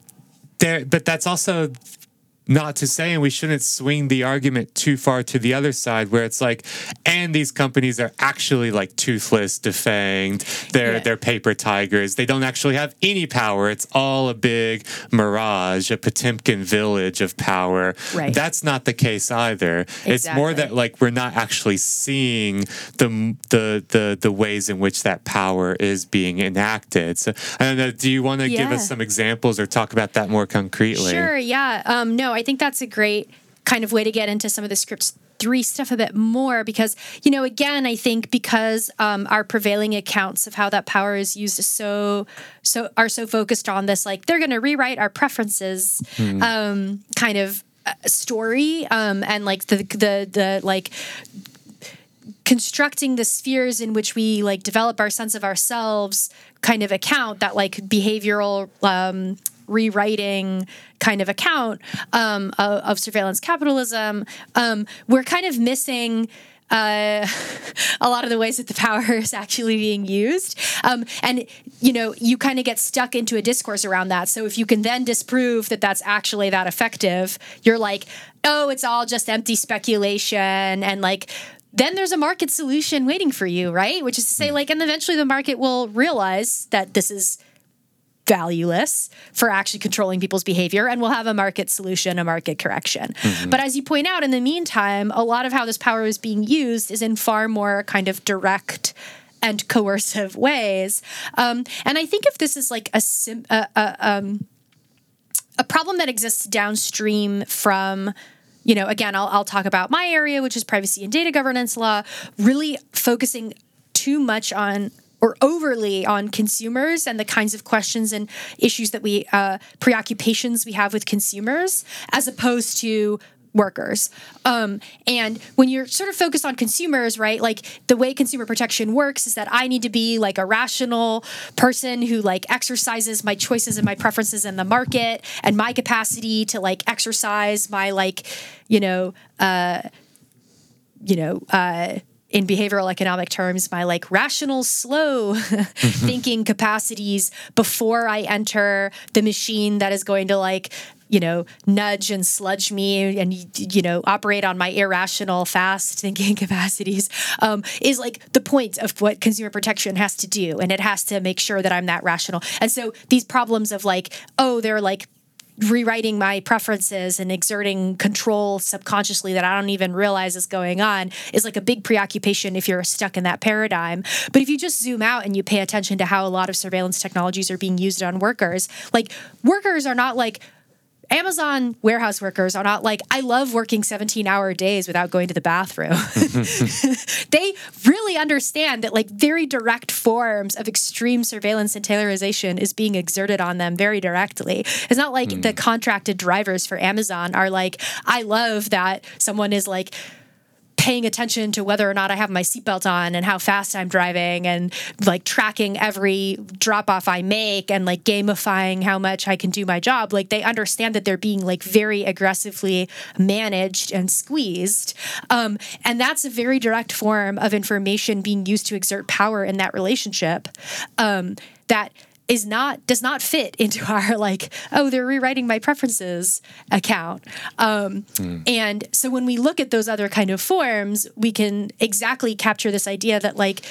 Speaker 3: there but that's also not to say and we shouldn't swing the argument too far to the other side where it's like and these companies are actually like toothless defanged. They're
Speaker 4: Yeah.
Speaker 3: they're paper tigers. They don't actually have any power. It's all a big mirage a potemkin village of power.
Speaker 4: Right.
Speaker 3: that's not the case either. It's more that like we're not actually seeing the the the the ways in which that power is being enacted. So i don't know do you want to give us some examples or talk about that more concretely?
Speaker 4: Sure, yeah. Um, no, I think that's a great kind of way to get into some of the scripts three stuff a bit more because you know again i think because um, our prevailing accounts of how that power is used is so so are so focused on this like they're going to rewrite our preferences um, kind of uh, story um, and like the the the like constructing the spheres in which we like develop our sense of ourselves kind of account that like behavioral um, rewriting kind of account um, of, of surveillance capitalism um, we're kind of missing uh, [LAUGHS] a lot of the ways that the power [LAUGHS] is actually being used. Um, and, you know, you kind of get stuck into a discourse around that. So if you can then disprove that that's actually that effective, you're like, oh, it's all just empty speculation. And like, then there's a market solution waiting for you, right? Which is to say, like, and eventually the market will realize that this is valueless for actually controlling people's behavior and we'll have a market solution a market correction. But as you point out in the meantime a lot of how this power is being used is in far more kind of direct and coercive ways. Um, and i think if this is like a, sim- a, a, um, a problem that exists downstream from you know again I'll, I'll talk about my area which is privacy and data governance law really focusing too much on or overly on consumers and the kinds of questions and issues that we uh, preoccupations we have with consumers as opposed to workers. Um, and when you're sort of focused on consumers right like the way consumer protection works is that i need to be like a rational person who like exercises my choices and my preferences in the market and my capacity to like exercise my like you know uh you know uh in behavioral economic terms, my like rational, slow [LAUGHS] thinking capacities before I enter the machine that is going to like, you know, nudge and sludge me and, you know, operate on my irrational, fast thinking [LAUGHS] capacities um, is like the point of what consumer protection has to do. And it has to make sure that I'm that rational. And so these problems of like, oh, they're like, rewriting my preferences and exerting control subconsciously that I don't even realize is going on is like a big preoccupation if you're stuck in that paradigm. But if you just zoom out and you pay attention to how a lot of surveillance technologies are being used on workers, like workers are not like Amazon warehouse workers are not like, I love working 17 hour days without going to the bathroom. [LAUGHS] they really understand that like very direct forms of extreme surveillance and Taylorization is being exerted on them very directly. It's not like hmm. the contracted drivers for Amazon are like, I love that someone is like, paying attention to whether or not I have my seatbelt on and how fast I'm driving and like tracking every drop off I make and like gamifying how much I can do my job. Like they understand that they're being like very aggressively managed and squeezed. Um, and that's a very direct form of information being used to exert power in that relationship. Um, that is not does not fit into [LAUGHS] our like oh they're rewriting my preferences account um, mm. and so when we look at those other kind of forms we can exactly capture this idea that like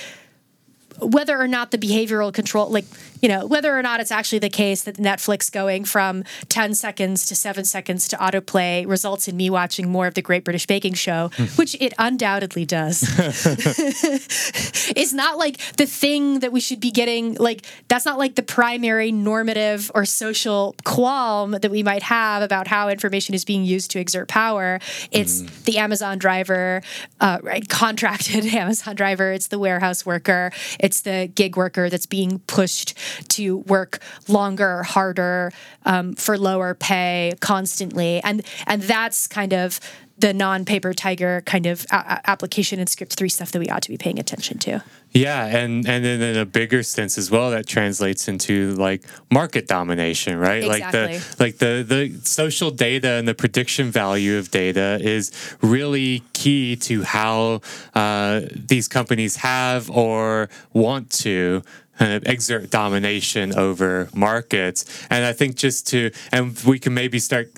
Speaker 4: whether or not the behavioral control, like, you know, whether or not it's actually the case that Netflix going from 10 seconds to seven seconds to autoplay results in me watching more of the Great British Baking Show, hmm. which it undoubtedly does, [LAUGHS] is not like the thing that we should be getting. Like, that's not like the primary normative or social qualm that we might have about how information is being used to exert power. It's mm. the Amazon driver, uh, right, contracted [LAUGHS] Amazon driver, it's the warehouse worker. It's it's the gig worker that's being pushed to work longer, harder, um, for lower pay constantly, and and that's kind of the non-paper tiger kind of a- application and script three stuff that we ought to be paying attention to.
Speaker 3: Yeah, and and then in a bigger sense as well, that translates into like market domination, right?
Speaker 4: Exactly.
Speaker 3: Like the like the the social data and the prediction value of data is really key to how uh, these companies have or want to kind of exert domination over markets. And I think just to, and we can maybe start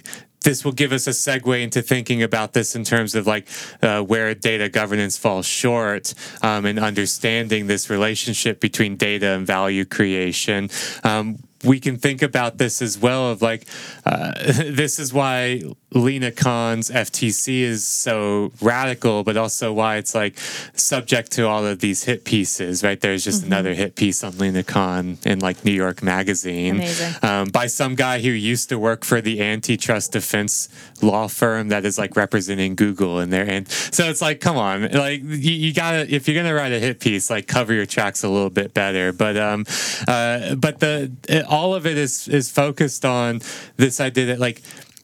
Speaker 3: this will give us a segue into thinking about this in terms of like uh, where data governance falls short um, and understanding this relationship between data and value creation. Um, we can think about this as well of like uh, [LAUGHS] this is why Lina Khan's FTC is so radical, but also why it's like subject to all of these hit pieces, right? There's just mm-hmm. another hit piece on Lina Khan in like New York Magazine um, by some guy who used to work for the antitrust defense law firm that is like representing Google in there. And so it's like, come on, like you, you, gotta, if you're gonna write a hit piece, like cover your tracks a little bit better. But, um, uh, but the, it, all of it is, is focused on this idea that like,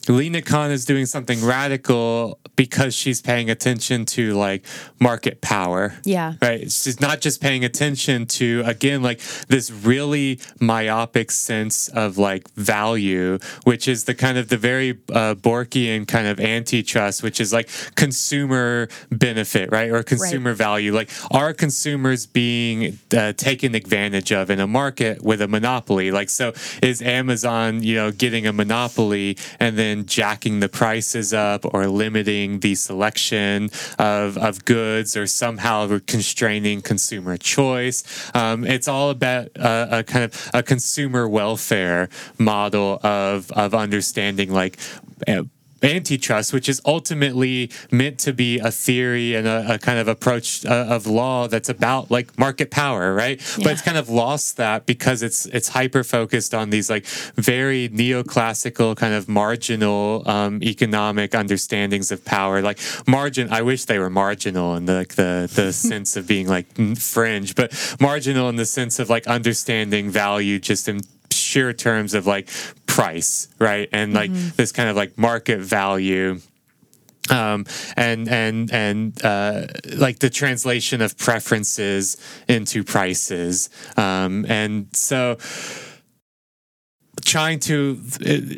Speaker 3: Lina Khan is doing something radical because she's paying attention to like market power.
Speaker 4: Yeah.
Speaker 3: Right. She's not just paying attention to, again, like this really myopic sense of like value, which is the kind of the very uh, Borkian kind of antitrust, which is like consumer benefit, right? Or consumer right. value. Like, are consumers being uh, taken advantage of in a market with a monopoly? Like, so is Amazon, you know, getting a monopoly and then jacking the prices up or limiting the selection of, of goods or somehow constraining consumer choice. Um, it's all about a, a, kind of a consumer welfare model of, of understanding like eh, antitrust, which is ultimately meant to be a theory and a, a kind of approach uh, of law that's about like market power, right? Yeah. But it's kind of lost that because it's it's hyper focused on these like very neoclassical kind of marginal um, economic understandings of power. Like margin, I wish they were marginal in the like the the [LAUGHS] sense of being like fringe, but marginal in the sense of like understanding value just in sheer terms of like price, right? And like mm-hmm. this kind of like market value um, and and and uh, like the translation of preferences into prices, um, and so trying to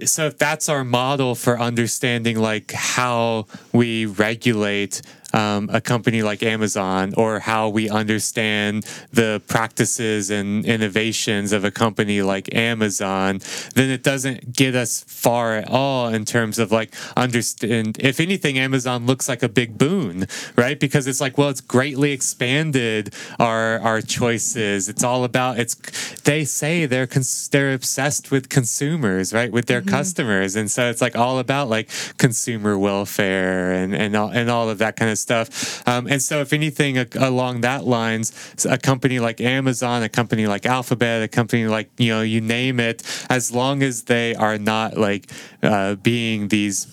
Speaker 3: so if that's our model for understanding like how we regulate um, a company like Amazon or how we understand the practices and innovations of a company like Amazon, then it doesn't get us far at all in terms of like understand. If anything, Amazon looks like a big boon, right? Because it's like, well, it's greatly expanded our our choices. It's all about it's. They say they're cons- they're obsessed with consumers, right, with their mm-hmm. customers, and so it's like all about like consumer welfare and and all, and all of that kind of stuff. Um, and so, if anything a, along that lines, a company like Amazon, a company like Alphabet, a company like you know, you name it, as long as they are not like uh, being these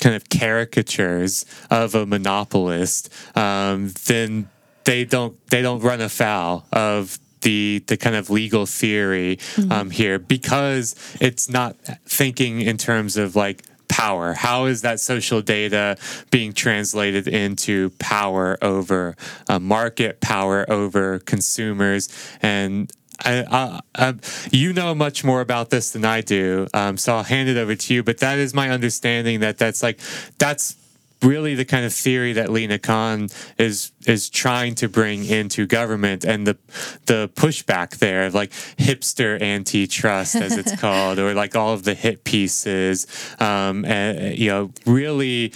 Speaker 3: kind of caricatures of a monopolist, um, then they don't they don't run afoul of the the kind of legal theory mm-hmm. um, here because it's not thinking in terms of like power? How is that social data being translated into power over a market, power over consumers? And I, I, I, you know much more about this than I do, um, so I'll hand it over to you. But that is my understanding that that's like that's really the kind of theory that Lina Khan is is trying to bring into government and the the pushback there of like hipster antitrust as it's [LAUGHS] called or like all of the hit pieces um, and, you know really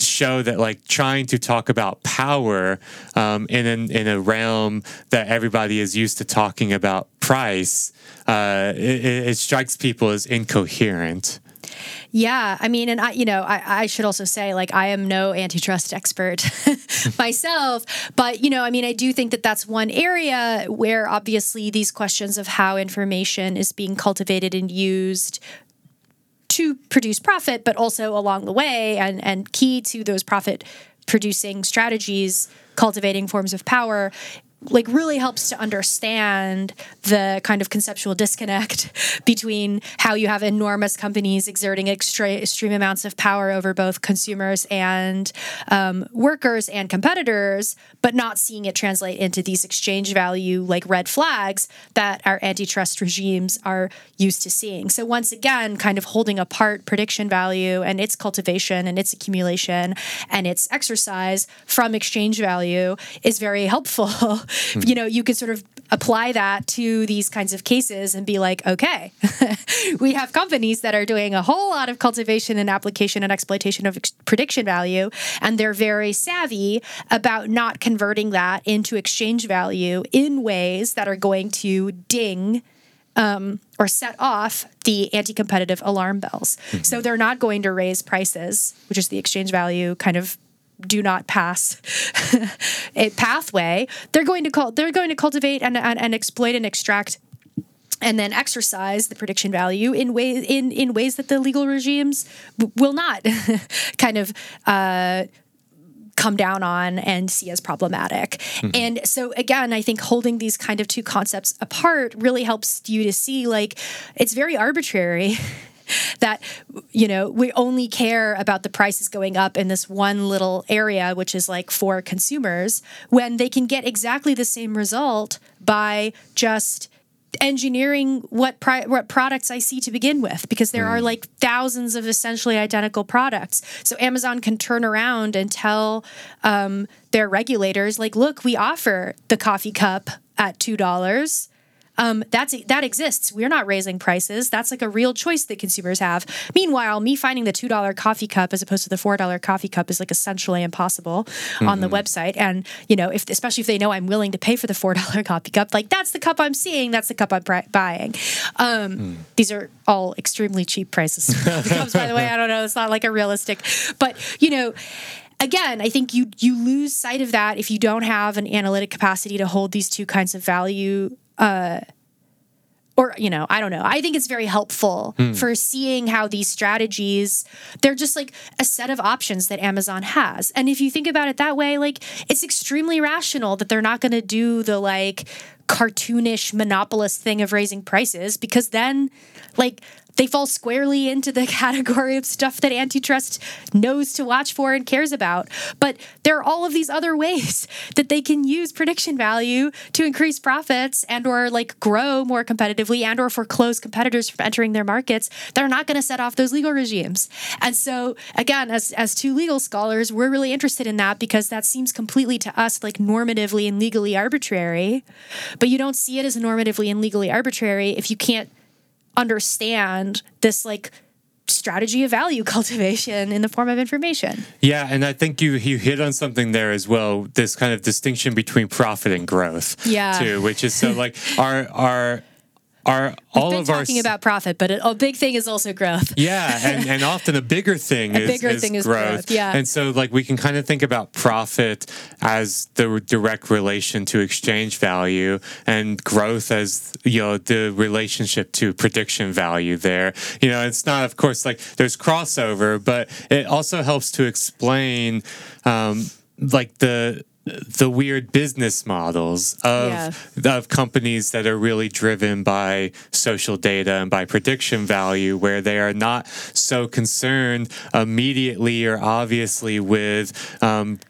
Speaker 3: show that like trying to talk about power um, in an, in a realm that everybody is used to talking about price uh, it, it strikes people as incoherent
Speaker 4: yeah, I mean, and I, you know, I, I should also say, like, I am no antitrust expert [LAUGHS] myself, but you know, I mean, I do think that that's one area where obviously these questions of how information is being cultivated and used to produce profit, but also along the way, and and key to those profit producing strategies, cultivating forms of power like really helps to understand the kind of conceptual disconnect [LAUGHS] between how you have enormous companies exerting extreme amounts of power over both consumers and um, workers and competitors, but not seeing it translate into these exchange value like red flags that our antitrust regimes are used to seeing. So once again, kind of holding apart prediction value and its cultivation and its accumulation and its exercise from exchange value is very helpful [LAUGHS] mm-hmm. you know, you could sort of apply that to these kinds of cases and be like, okay, [LAUGHS] we have companies that are doing a whole lot of cultivation and application and exploitation of ex- prediction value, and they're very savvy about not converting that into exchange value in ways that are going to ding. Um, or set off the anti competitive alarm bells. Mm-hmm. So they're not going to raise prices, which is the exchange value kind of do not pass [LAUGHS] a pathway, they're going to call they're going to cultivate and, and, and exploit and extract and then exercise the prediction value in ways in in ways that the legal regimes w- will not [LAUGHS] kind of uh, come down on and see as problematic. Mm-hmm. And so again, I think holding these kind of two concepts apart really helps you to see like it's very arbitrary [LAUGHS] that you know we only care about the prices going up in this one little area which is like for consumers when they can get exactly the same result by just engineering what pri- what products I see to begin with because there mm. are like thousands of essentially identical products. So Amazon can turn around and tell um, their regulators like, look, we offer the coffee cup at two dollars um, that's that exists. We're not raising prices. That's like a real choice that consumers have. Meanwhile, me finding the two dollar coffee cup as opposed to the four dollar coffee cup is like essentially impossible mm-hmm. on the mm-hmm. website. And you know, if especially if they know I'm willing to pay for the four dollar [LAUGHS] coffee cup, like that's the cup I'm seeing. That's the cup I'm buying. Um, mm. These are all extremely cheap prices. [LAUGHS] cups, by the way, I don't know. It's not like a realistic, but you know again, I think you you lose sight of that if you don't have an analytic capacity to hold these two kinds of value uh, or you know i don't know i think it's very helpful mm. for seeing how these strategies they're just like a set of options that amazon has and if you think about it that way like it's extremely rational that they're not going to do the like cartoonish monopolist thing of raising prices because then like they fall squarely into the [LAUGHS] category of stuff that antitrust knows to watch for and cares about. But there are all of these other ways [LAUGHS] that they can use prediction value to increase profits and or like grow more competitively and or foreclose competitors from entering their markets that are not going to set off those legal regimes. And so again, as as two legal scholars, we're really interested in that because that seems completely to us like normatively and legally arbitrary. But you don't see it as normatively and legally arbitrary if you can't understand this like strategy of value [LAUGHS] cultivation in the form of information.
Speaker 3: Yeah, and I think you you hit on something there as well. This kind of distinction between profit and growth.
Speaker 4: Yeah.
Speaker 3: Too, which is so [LAUGHS] like our our our all
Speaker 4: been
Speaker 3: of
Speaker 4: talking
Speaker 3: our
Speaker 4: about profit, but a big thing is also growth.
Speaker 3: Yeah, and, and [LAUGHS] often a bigger thing
Speaker 4: a
Speaker 3: is,
Speaker 4: bigger
Speaker 3: is
Speaker 4: thing is
Speaker 3: growth.
Speaker 4: growth. Yeah,
Speaker 3: and so like we can kind of think about profit as the direct relation to exchange value, and growth as you know the relationship to prediction value. There, you know, it's not of course like there's crossover, but it also helps to explain um, like the the weird business models of yeah. of companies that are really driven by social data and by prediction value where they are not so concerned immediately or obviously with um,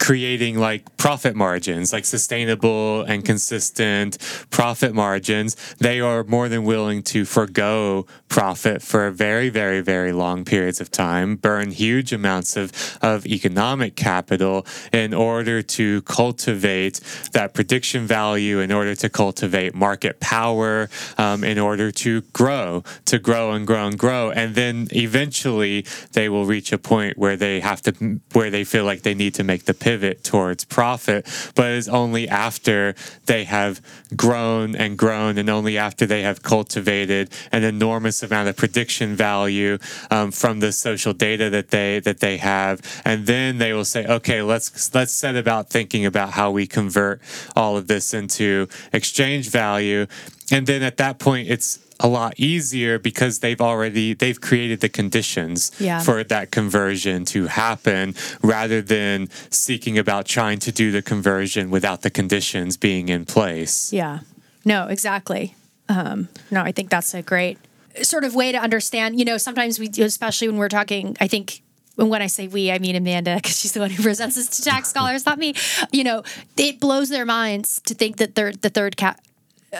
Speaker 3: creating like profit margins, like sustainable and consistent profit margins, they are more than willing to forego profit for very, very, very long periods of time, burn huge amounts of, of economic capital in order to cultivate that prediction value, in order to cultivate market power, um, in order to grow, to grow and grow and grow. And then eventually they will reach a point where they have to, where they feel like they need to make the pivot towards profit. But it's only after they have grown and grown and only after they have cultivated an enormous amount of prediction value um, from the social data that they that they have and then they will say okay let's let's set about thinking about how we convert all of this into exchange value and then at that point it's a lot easier because they've already they've created the conditions
Speaker 4: Yeah.
Speaker 3: for that conversion to happen rather than seeking about trying to do the conversion without the conditions being in place.
Speaker 4: Yeah. No, exactly. Um, no, I think that's a great sort of way to understand. You know, sometimes we, especially when we're talking, I think. When I say we, I mean Amanda, because she's the one who [LAUGHS] presents this to tax [LAUGHS] scholars, not me. You know, it blows their minds to think that third, the third cat,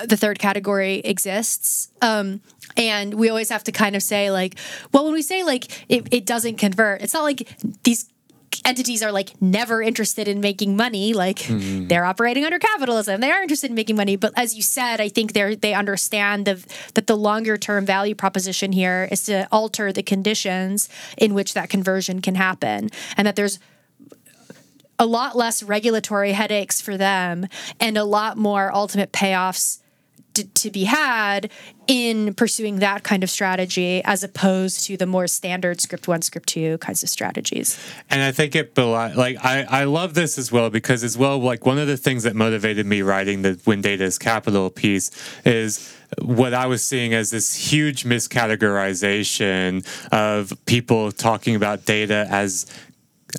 Speaker 4: the third category exists. Um, and we always have to kind of say like, well, when we say like it, it doesn't convert, it's not like these entities are like never interested in making money. Like they're operating under capitalism. They are interested in making money. But as you said i think they're they understand the, that the longer term value proposition here is to alter the conditions in which that conversion can happen and that there's a lot less regulatory headaches for them and a lot more ultimate payoffs to, to be had in pursuing that kind of strategy as opposed to the more standard script one script two kinds of strategies
Speaker 3: And I think it beli- like I, I love this as well because as well like one of the things that motivated me writing the When Data is Capital piece is what I was seeing as this huge miscategorization of people talking about data as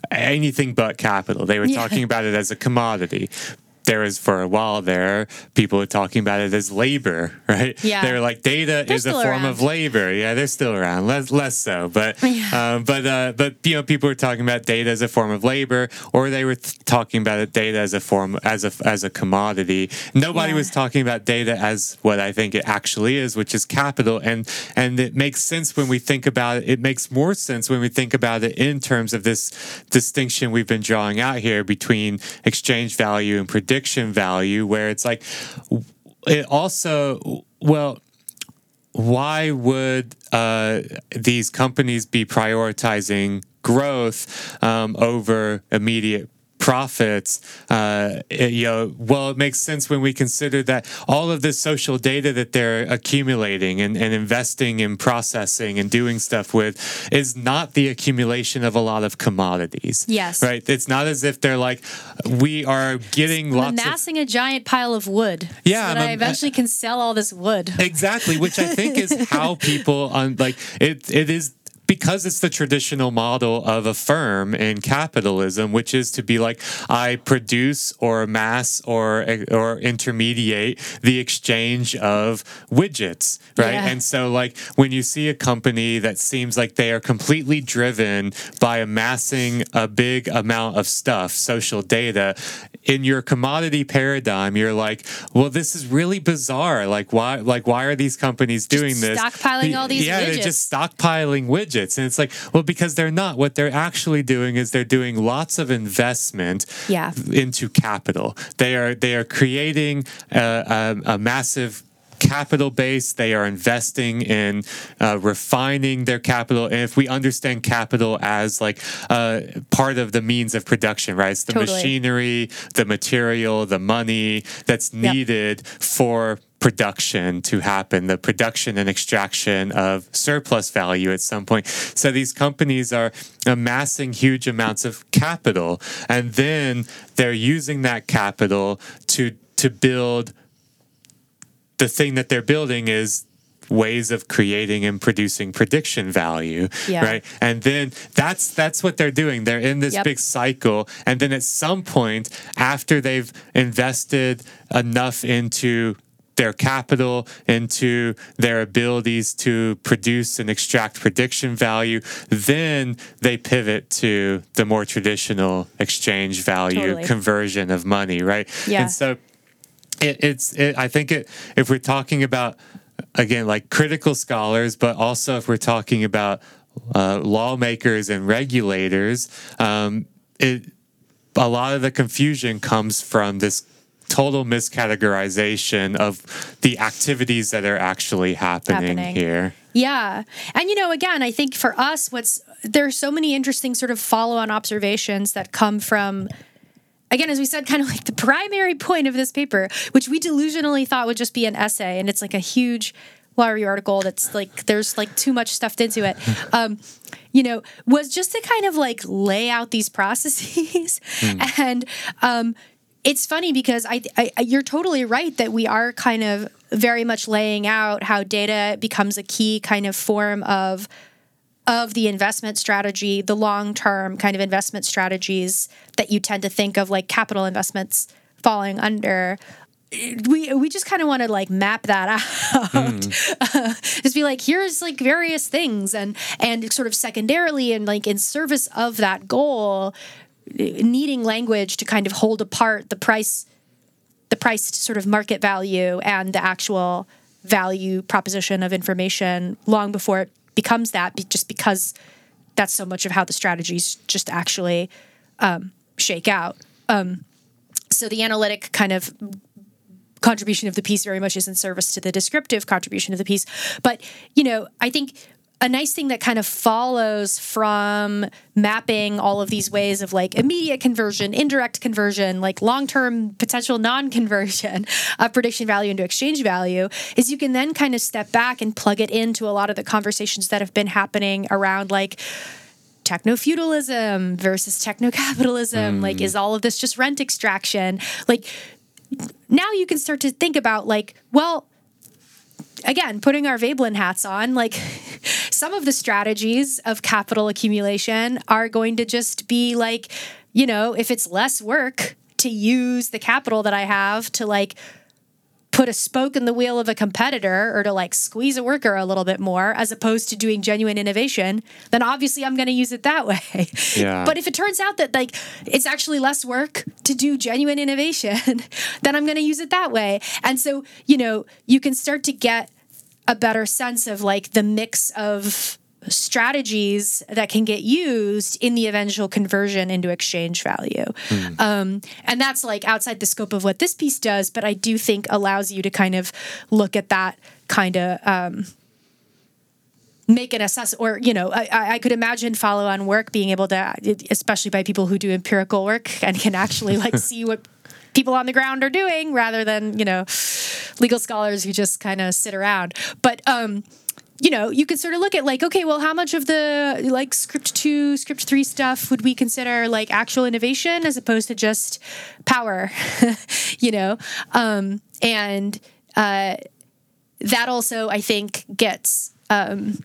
Speaker 3: anything but capital. They were
Speaker 4: Yeah.
Speaker 3: talking about it as a commodity. There was for a while there, people were talking about it as labor, [LAUGHS] right?
Speaker 4: Yeah.
Speaker 3: They were like, data
Speaker 4: They're
Speaker 3: is a form
Speaker 4: around.
Speaker 3: of labor. Yeah, they're still around, less less so, but um, but uh, but you know, people were talking about data as a form of labor, or they were th- talking about it data as a form as a as a commodity. Nobody
Speaker 4: Yeah.
Speaker 3: was talking about data as what I think it actually is, which is capital, and and it makes sense when we think about it. It makes more sense when we think about it in terms of this distinction we've been drawing out here between exchange value and prediction value, where it's like it also well why would uh, these companies be prioritizing growth um, over immediate profits uh, it- you know well it makes sense when we consider that all of this social data that they're accumulating and, and investing in processing and doing stuff with is not the accumulation of a lot of commodities
Speaker 4: Yes.
Speaker 3: right it's not as if they're like we are getting lots of
Speaker 4: amassing a giant pile of wood
Speaker 3: Yeah,
Speaker 4: so that
Speaker 3: I'm
Speaker 4: i
Speaker 3: am-
Speaker 4: eventually can sell all this wood
Speaker 3: exactly which i think is [LAUGHS] how people on like it it is because it's the traditional model of a firm in capitalism which is to be like i produce or amass or or intermediate the exchange of widgets right
Speaker 4: Yeah.
Speaker 3: and so like when you see a company that seems like they are completely driven by amassing a big amount of stuff social data in your commodity paradigm you're like well this is really bizarre. Like why like why are these companies doing this?
Speaker 4: stockpiling all these
Speaker 3: yeah they're just stockpiling widgets. And it's like well because they're not. What they're actually doing is they're doing lots of investment
Speaker 4: Yeah.
Speaker 3: into capital. They are they are creating a, a, a massive capital base they are investing in uh, refining their capital and if we understand capital as like uh, part of the means of production right it's the
Speaker 4: Totally.
Speaker 3: machinery the material the money that's
Speaker 4: Yep.
Speaker 3: needed for production to happen, the production and extraction of surplus value at some point. So these companies are amassing huge amounts of capital, and then they're using that capital to to build the thing that they're building is ways of creating and producing prediction value
Speaker 4: Yeah.
Speaker 3: right and then that's that's what they're doing they're in this
Speaker 4: Yep.
Speaker 3: big cycle and then at some point after they've invested enough into their capital into their abilities to produce and extract prediction value. Then they pivot to the more traditional exchange value
Speaker 4: Totally.
Speaker 3: conversion of money, right?
Speaker 4: Yeah.
Speaker 3: And so it, it's it, I think it if we're talking about again like critical scholars, but also if we're talking about uh, lawmakers and regulators, um, it a lot of the confusion comes from this total miscategorization of the activities that are actually happening,
Speaker 4: Happening.
Speaker 3: here.
Speaker 4: Yeah. And you know, again, I think for us what's there's so many interesting sort of follow-on observations that come from again as we said kind of like the primary point of this paper, which we delusionally thought would just be an essay and it's like a huge law review article that's like there's like too much stuffed into it. [LAUGHS] Um you know, was just to kind of like lay out these processes. [LAUGHS] And um it's funny because I, I you're totally right that we are kind of very much laying out how data becomes a key kind of form of of the investment strategy, the long term kind of investment strategies that you tend to think of like capital investments falling under. We we just kind of want to like map that [LAUGHS] out. Hmm. just be like, here's like various things, and and sort of secondarily and like in service of that goal, needing language to kind of hold apart the price the price sort of market value and the actual value proposition of information long before it becomes that be- just because that's so much of how the strategies just actually um, shake out. Um, so the analytic kind of contribution of the piece very much is in service to the descriptive contribution of the piece. But you know i think a nice thing that kind of follows from mapping all of these ways of like immediate conversion, indirect conversion, like long term potential non conversion of prediction value into exchange value is you can then kind of step back and plug it into a lot of the conversations that have been happening around like techno feudalism versus techno capitalism. Like, mm. is all of this just rent extraction? Like, now you can start to think about like, well, again, putting our Veblen hats on, like [LAUGHS] some of the strategies of capital accumulation are going to just be like, you know, if it's less work to use the capital that I have to like put a spoke in the wheel of a competitor or to like squeeze a worker a little bit more as opposed to doing genuine innovation, then obviously I'm going to use it that [LAUGHS] way.
Speaker 3: Yeah.
Speaker 4: But if it turns out that like it's actually less work to do genuine innovation, [LAUGHS] then I'm going to use it that way. And so, you know, you can start to get a better sense of like the mix of strategies that can get used in the eventual conversion into exchange value. Um, and that's like outside the scope of what this piece does, but I do think allows you to kind of look at that kind of. Um, make an assess or you know I, I I could imagine follow on work being able to especially by people who do empirical work and can actually like [LAUGHS] see what people on the ground are doing rather than you know legal scholars who just kind of sit around but um you know you could sort of look at like okay well how much of the like script 2 script 3 stuff would we consider like actual innovation as opposed to just power [LAUGHS] you know um and uh that also i think gets um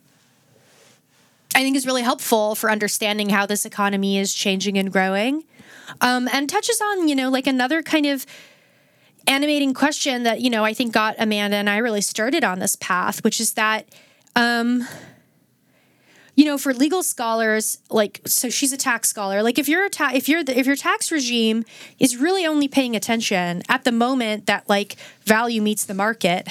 Speaker 4: I think is really helpful for understanding how this economy is changing and growing. Um, and touches on, you know, like another kind of animating question that, you know, I think got Amanda and I really started on this path, which is that, um, you know, for legal scholars, like, so she's a tax scholar. Like, if you're a ta- if you're the, if your tax regime is really only paying attention at the moment that like value meets the market,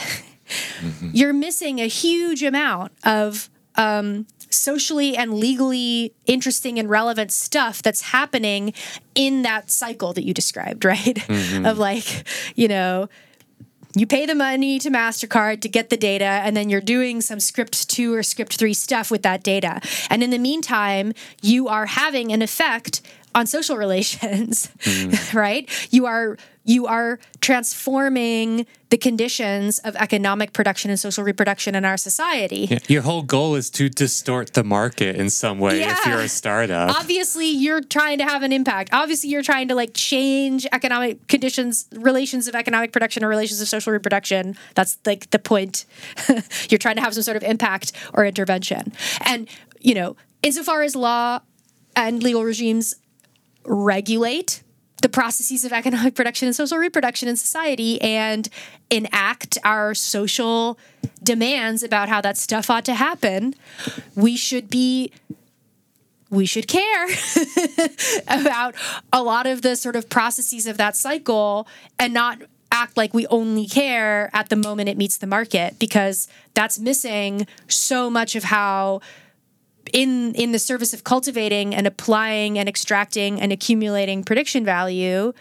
Speaker 4: [LAUGHS] you're missing a huge amount of um, socially and legally interesting and relevant stuff that's happening in that cycle that you described, [LAUGHS] right? Mm-hmm. Of like, you know, you pay the money to MasterCard to get the data, and then you're doing some script two or script three stuff with that data. And in the meantime, you are having an effect on social [LAUGHS] relations, mm-hmm. right? You are you are transforming the conditions of economic production and social reproduction in our society.
Speaker 3: Your whole goal is to distort the market in some way if you're a startup.
Speaker 4: obviously you're trying to have an impact. Obviously you're trying to like change economic conditions relations of economic production or relations of social reproduction. That's like the point. [LAUGHS] You're trying to have some sort of impact or intervention. And you know insofar as law and legal regimes regulate the processes of economic production and social reproduction in society and enact our social demands about how that stuff ought to happen, we should be we should care [LAUGHS] about a lot of the sort of processes of that cycle and not act like we only care at the moment it meets the market because that's missing so much of how in in the service of cultivating and applying and extracting and accumulating prediction value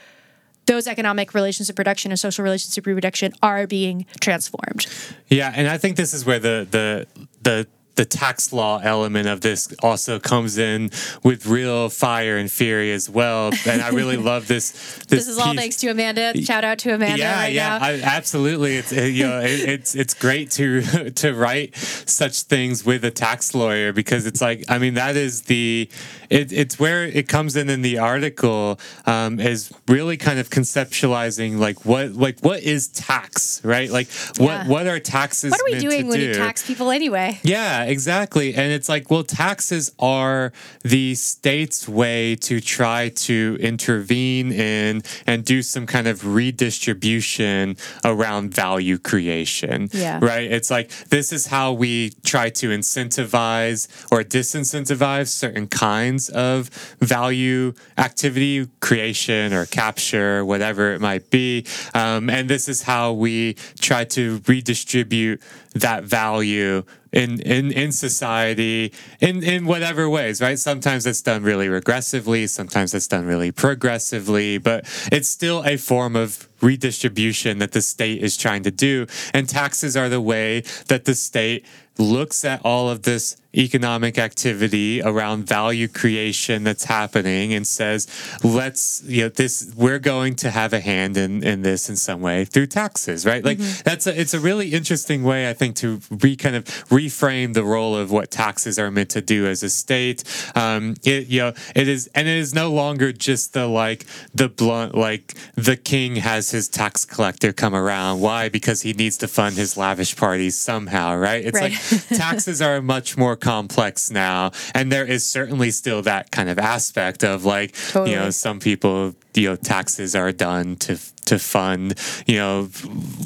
Speaker 4: those economic relations of production and social relations of reproduction are being transformed.
Speaker 3: Yeah, and I think this is where the the the the tax law element of this also comes in with real fire and fury as well. And I really [LAUGHS] love this. This,
Speaker 4: this is all thanks to amanda shout out to amanda
Speaker 3: yeah,
Speaker 4: right
Speaker 3: yeah, I, absolutely. It's you know, it, it's it's great to [LAUGHS] to write such things with a tax lawyer because it's like I mean that is the it, it's where it comes in in the article um, is really kind of conceptualizing like what like what is tax right like what
Speaker 4: Yeah.
Speaker 3: what are taxes
Speaker 4: what are we
Speaker 3: meant
Speaker 4: doing when you
Speaker 3: do?
Speaker 4: tax people anyway
Speaker 3: Yeah, exactly. And it's like, well, taxes are the state's way to try to intervene in and do some kind of redistribution around value creation.
Speaker 4: Yeah.
Speaker 3: Right? It's like, this is how we try to incentivize or disincentivize certain kinds of value activity, creation or capture, whatever it might be. Um, and this is how we try to redistribute that value in, in, in society in, in whatever ways, right? Sometimes it's done really regressively, sometimes it's done really progressively, but it's still a form of redistribution that the state is trying to do. And taxes are the way that the state looks at all of this economic activity around value creation that's happening and says, let's, you know, this, we're going to have a hand in, in this in some way through taxes, right? Like mm-hmm. that's a, it's a really interesting way, I think, to re kind of reframe the role of what taxes are meant to do as a state. Um, it, you know, it is, and it is no longer just the like, the blunt, like the king has his tax collector come around. Why? Because he needs to fund his lavish parties somehow, right? It's
Speaker 4: Right.
Speaker 3: like, [LAUGHS] taxes are much more complex now and there is certainly still that kind of aspect of like you know some people you know taxes are done to to fund you know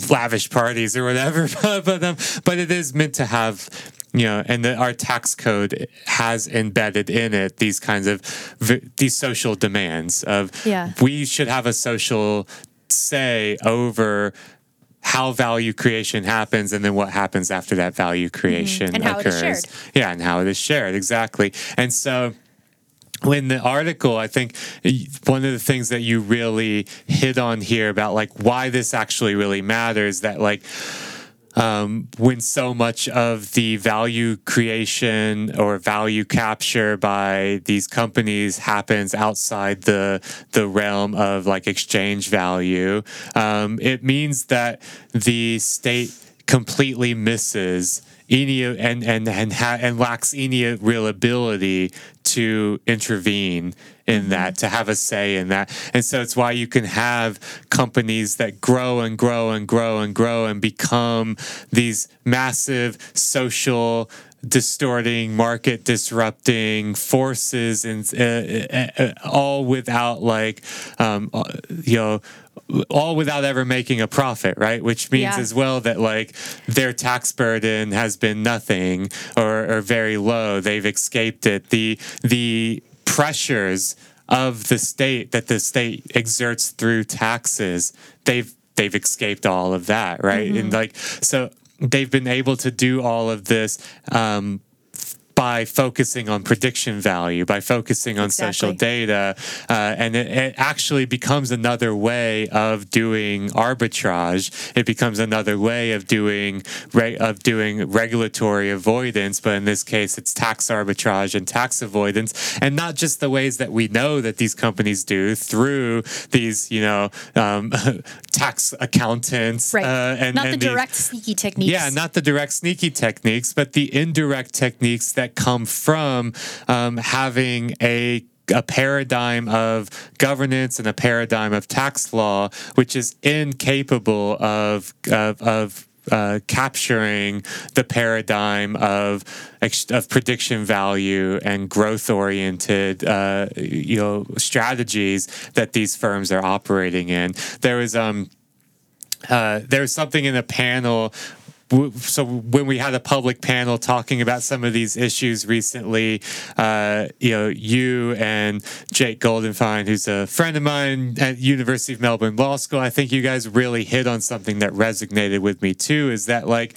Speaker 3: lavish parties or whatever [LAUGHS] but um, but it is meant to have you know and the, our tax code has embedded in it these kinds of v- these social demands of
Speaker 4: Yeah.
Speaker 3: we should have a social say over how value creation happens and then what happens after that value creation
Speaker 4: Mm-hmm. And how it
Speaker 3: occurs.
Speaker 4: shared.
Speaker 3: Yeah, and how it is shared exactly. And so when the article, I think one of the things that you really hit on here about like why this actually really matters that like um, when so much of the value creation or value capture by these companies happens outside the the realm of like exchange value, um, it means that the state completely misses any and and and ha- and lacks any real ability to intervene in that to have a say in that. And so it's why you can have companies that grow and grow and grow and grow and become these massive social distorting market disrupting forces and uh, uh, uh, all without like um, uh, you know all without ever making a profit right? Which means
Speaker 4: Yeah.
Speaker 3: as well that like their tax burden has been nothing or, or very low. They've escaped it. The the pressures of the state that the state exerts through taxes they've they've escaped all of that right? And like so they've been able to do all of this um, by focusing on prediction value, by focusing on social data, uh, and it, it actually becomes another way of doing arbitrage. It becomes another way of doing re- of doing regulatory avoidance, but in this case, it's tax arbitrage and tax avoidance, and not just the ways that we know that these companies do through these, you know, um, [LAUGHS] tax accountants,
Speaker 4: right.
Speaker 3: uh, and
Speaker 4: not
Speaker 3: and
Speaker 4: the
Speaker 3: these-
Speaker 4: direct sneaky techniques.
Speaker 3: Yeah, not the direct sneaky techniques, but the indirect techniques that come from um, having a a paradigm of governance and a paradigm of tax law, which is incapable of of, of uh, capturing the paradigm of of prediction value and growth oriented uh, you know strategies that these firms are operating in. There was um uh, there was something in a panel so when we had a public panel talking about some of these issues recently, uh, you know, you and Jake Goldenfein, who's a friend of mine at University of Melbourne Law School, I think you guys really hit on something that resonated with me too. Is that like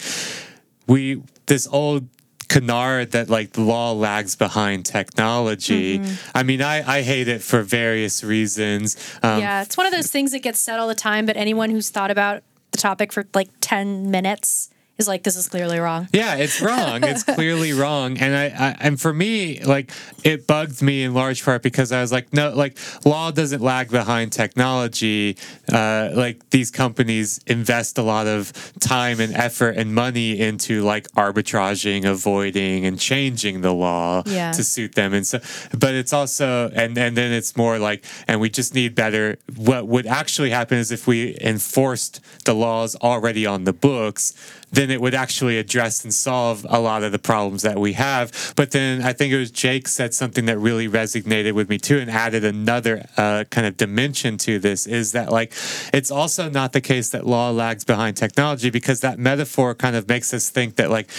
Speaker 3: we this old canard that like the law lags behind technology. Mm-hmm. I mean, I, I hate it for various reasons.
Speaker 4: Um, yeah, it's one of those things that gets said all the time, but anyone who's thought about the topic for like 10 minutes is like this is clearly wrong.
Speaker 3: Yeah, it's wrong. it's [LAUGHS] clearly wrong. And I, I, and for me, like it bugged me in large part because I was like, no, like law doesn't lag behind technology. Uh, like these companies invest a lot of time and effort and money into like arbitraging, avoiding, and changing the law yeah. to suit them. And so, but it's also and and then it's more like, and we just need better. What would actually happen is if we enforced the laws already on the books then it would actually address and solve a lot of the problems that we have. But then I think it was Jake said something that really resonated with me too and added another uh, kind of dimension to this is that like it's also not the case that law lags behind technology because that metaphor kind of makes us think that like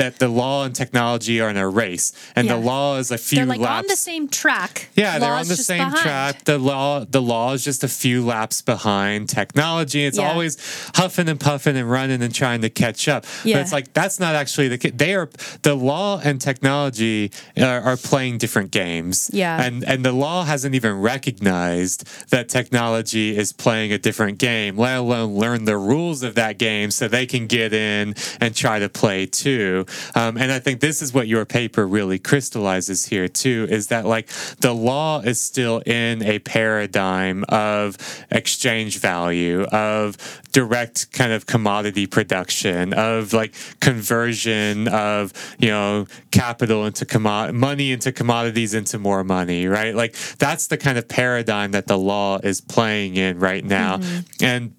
Speaker 3: that the law and technology are in a race, and yeah. the law is a few. Laps.
Speaker 4: They're like
Speaker 3: laps.
Speaker 4: on the same track.
Speaker 3: Yeah, they're on the same behind. track. The law, the law is just a few laps behind technology. It's yeah. always huffing and puffing and running and trying to catch up. Yeah. But it's like that's not actually the case. They are the law and technology are, are playing different games.
Speaker 4: Yeah,
Speaker 3: and and the law hasn't even recognized that technology is playing a different game, let alone learn the rules of that game so they can get in and try to play too. Um, and I think this is what your paper really crystallizes here too, is that like the law is still in a paradigm of exchange value, of direct kind of commodity production, of like conversion of, you know, capital into commo- money into commodities into more money, right? Like that's the kind of paradigm that the law is playing in right now. Mm-hmm. And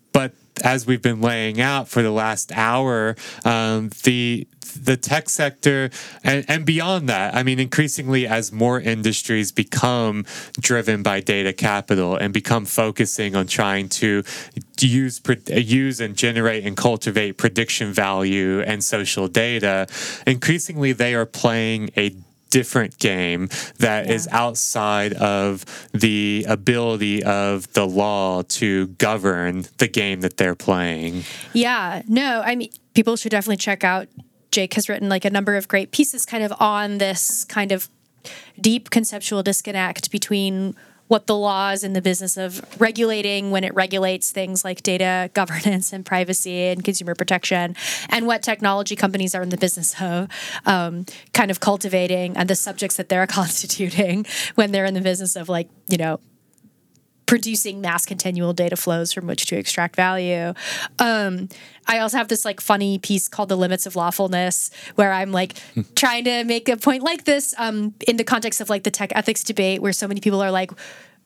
Speaker 3: as we've been laying out for the last hour, um, the the tech sector and, and beyond that, I mean, increasingly as more industries become driven by data capital and become focusing on trying to use use and generate and cultivate prediction value and social data, increasingly they are playing a different game that yeah. is outside of the ability of the law to govern the game that they're playing.
Speaker 4: Yeah, no, I mean, people should definitely check out Jake has written like a number of great pieces kind of on this kind of deep conceptual disconnect between what the law is in the business of regulating when it regulates things like data [LAUGHS] governance and privacy and consumer protection, and what technology companies are in the business of um, kind of cultivating and the subjects that they're [LAUGHS] constituting when they're in the business of like, you know, producing mass continual data flows from which to extract value. Um, I also have this like funny piece called The Limits of Lawfulness, where I'm like [LAUGHS] trying to make a point like this um, in the context of like the tech ethics debate, where so many people are like,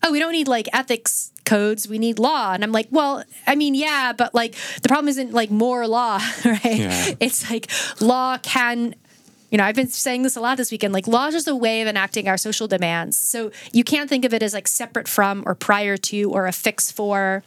Speaker 4: oh, we don't need like ethics codes, we need law. And I'm like, well, I mean, yeah, but like the problem isn't like more law, [LAUGHS] right? Yeah. It's like law can you know, I've been saying this a lot this weekend. Like, law is a way of enacting our social demands. So you can't think of it as like separate from or prior to or a fix for